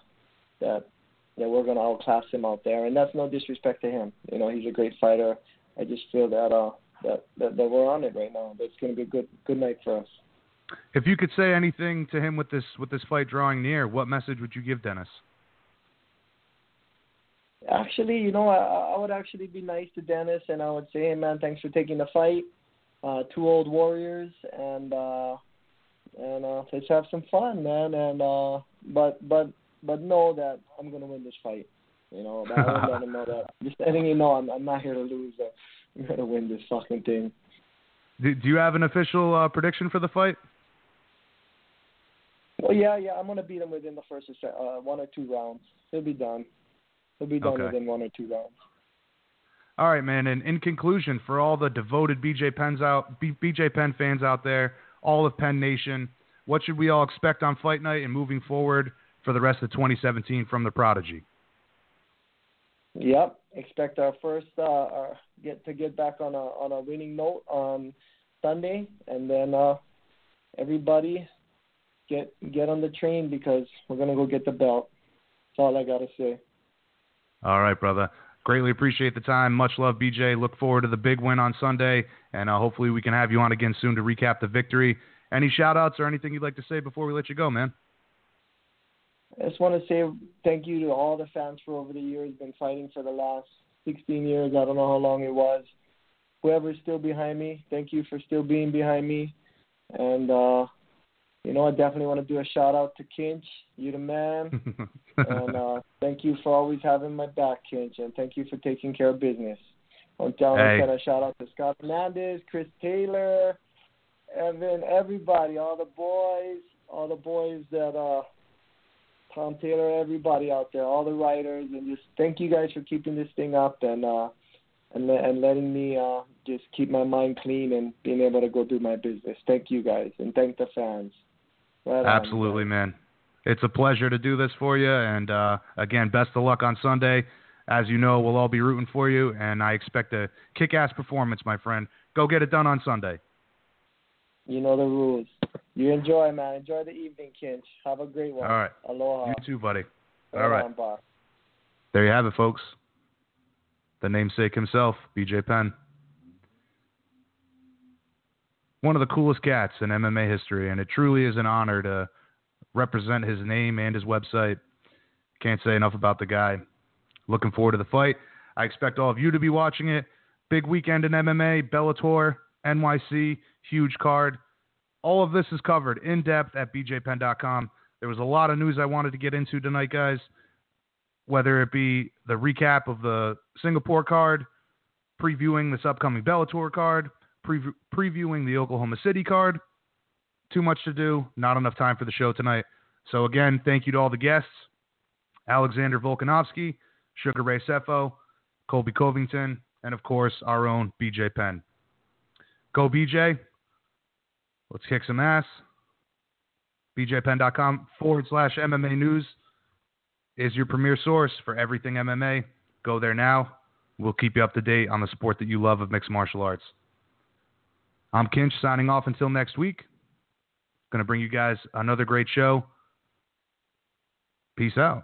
that that we're going to outclass him out there, and that's no disrespect to him. You know, he's a great fighter. I just feel that uh, that, that that we're on it right now. That's going to be a good good night for us. If you could say anything to him with this with this fight drawing near, what message would you give Dennis? Actually, you know, I, I would actually be nice to Dennis, and I would say, hey, man, thanks for taking the fight. Uh, two old warriors, and uh, and uh, let's have some fun, man. And uh, but but but know that I'm gonna win this fight. You know, that, I let him know that. Just letting you know, I'm I'm not here to lose. Uh, I'm here to win this fucking thing. Do, do you have an official uh, prediction for the fight? Well, yeah, yeah, I'm gonna beat him within the first uh, one or two rounds. He'll be done. He'll be done Okay. within one or two rounds. All right, man. And in conclusion, for all the devoted BJ Penn's out, B- BJ Penn fans out there, all of Penn Nation, what should we all expect on Fight Night and moving forward for the rest of 2017 from the Prodigy? Yep. Expect our first uh, our get to get back on a on a winning note on Sunday, and then uh, everybody get get on the train because we're gonna go get the belt. That's all I gotta say. All right, brother. Greatly appreciate the time. Much love, BJ. Look forward to the big win on Sunday, and uh, hopefully we can have you on again soon to recap the victory. Any shout outs or anything you'd like to say before we let you go, man? I just want to say thank you to all the fans for over the years, been fighting for the last 16 years. I don't know how long it was. whoever's still behind me, thank you for still being behind me. And uh, you know, I definitely want to do a shout out to Kinch. You're the man. and uh, thank you for always having my back, Kinch, and thank you for taking care of business. I'm telling Hey. send a shout out to Scott Fernandez, Chris Taylor, Evan, everybody, all the boys, all the boys that uh Tom Taylor, everybody out there, all the writers, and just thank you guys for keeping this thing up and uh and and letting me uh just keep my mind clean and being able to go do my business. Thank you guys and thank the fans. Right on. Absolutely, man. It's a pleasure to do this for you. And uh, again, best of luck on Sunday. As you know, we'll all be rooting for you, and I expect a kick-ass performance, my friend. Go get it done on Sunday. You know the rules. You enjoy, man. Enjoy the evening, Kinch. Have a great one. All right. Aloha. You too, buddy. All right. on. There you have it, folks. The namesake himself, BJ Penn. One of the coolest cats in MMA history, and it truly is an honor to represent his name and his website. Can't say enough about the guy. Looking forward to the fight. I expect all of you to be watching it. Big weekend in MMA, Bellator, NYC, huge card. All of this is covered in depth at bjpenn.com. There was a lot of news I wanted to get into tonight, guys whether it be the recap of the Singapore card, previewing this upcoming Bellator card, preview, previewing the Oklahoma City card. Too much to do, not enough time for the show tonight. So, again, thank you to all the guests Alexander Volkanovsky, Sugar Ray Sefo, Colby Covington, and of course, our own BJ Penn. Go, BJ. Let's kick some ass. BJPenn.com forward slash MMA news is your premier source for everything MMA. Go there now. We'll keep you up to date on the sport that you love of mixed martial arts. I'm Kinch signing off until next week. Going to bring you guys another great show. Peace out.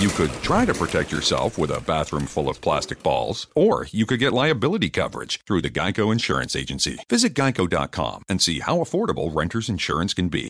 You could try to protect yourself with a bathroom full of plastic balls, or you could get liability coverage through the Geico Insurance Agency. Visit geico.com and see how affordable renter's insurance can be.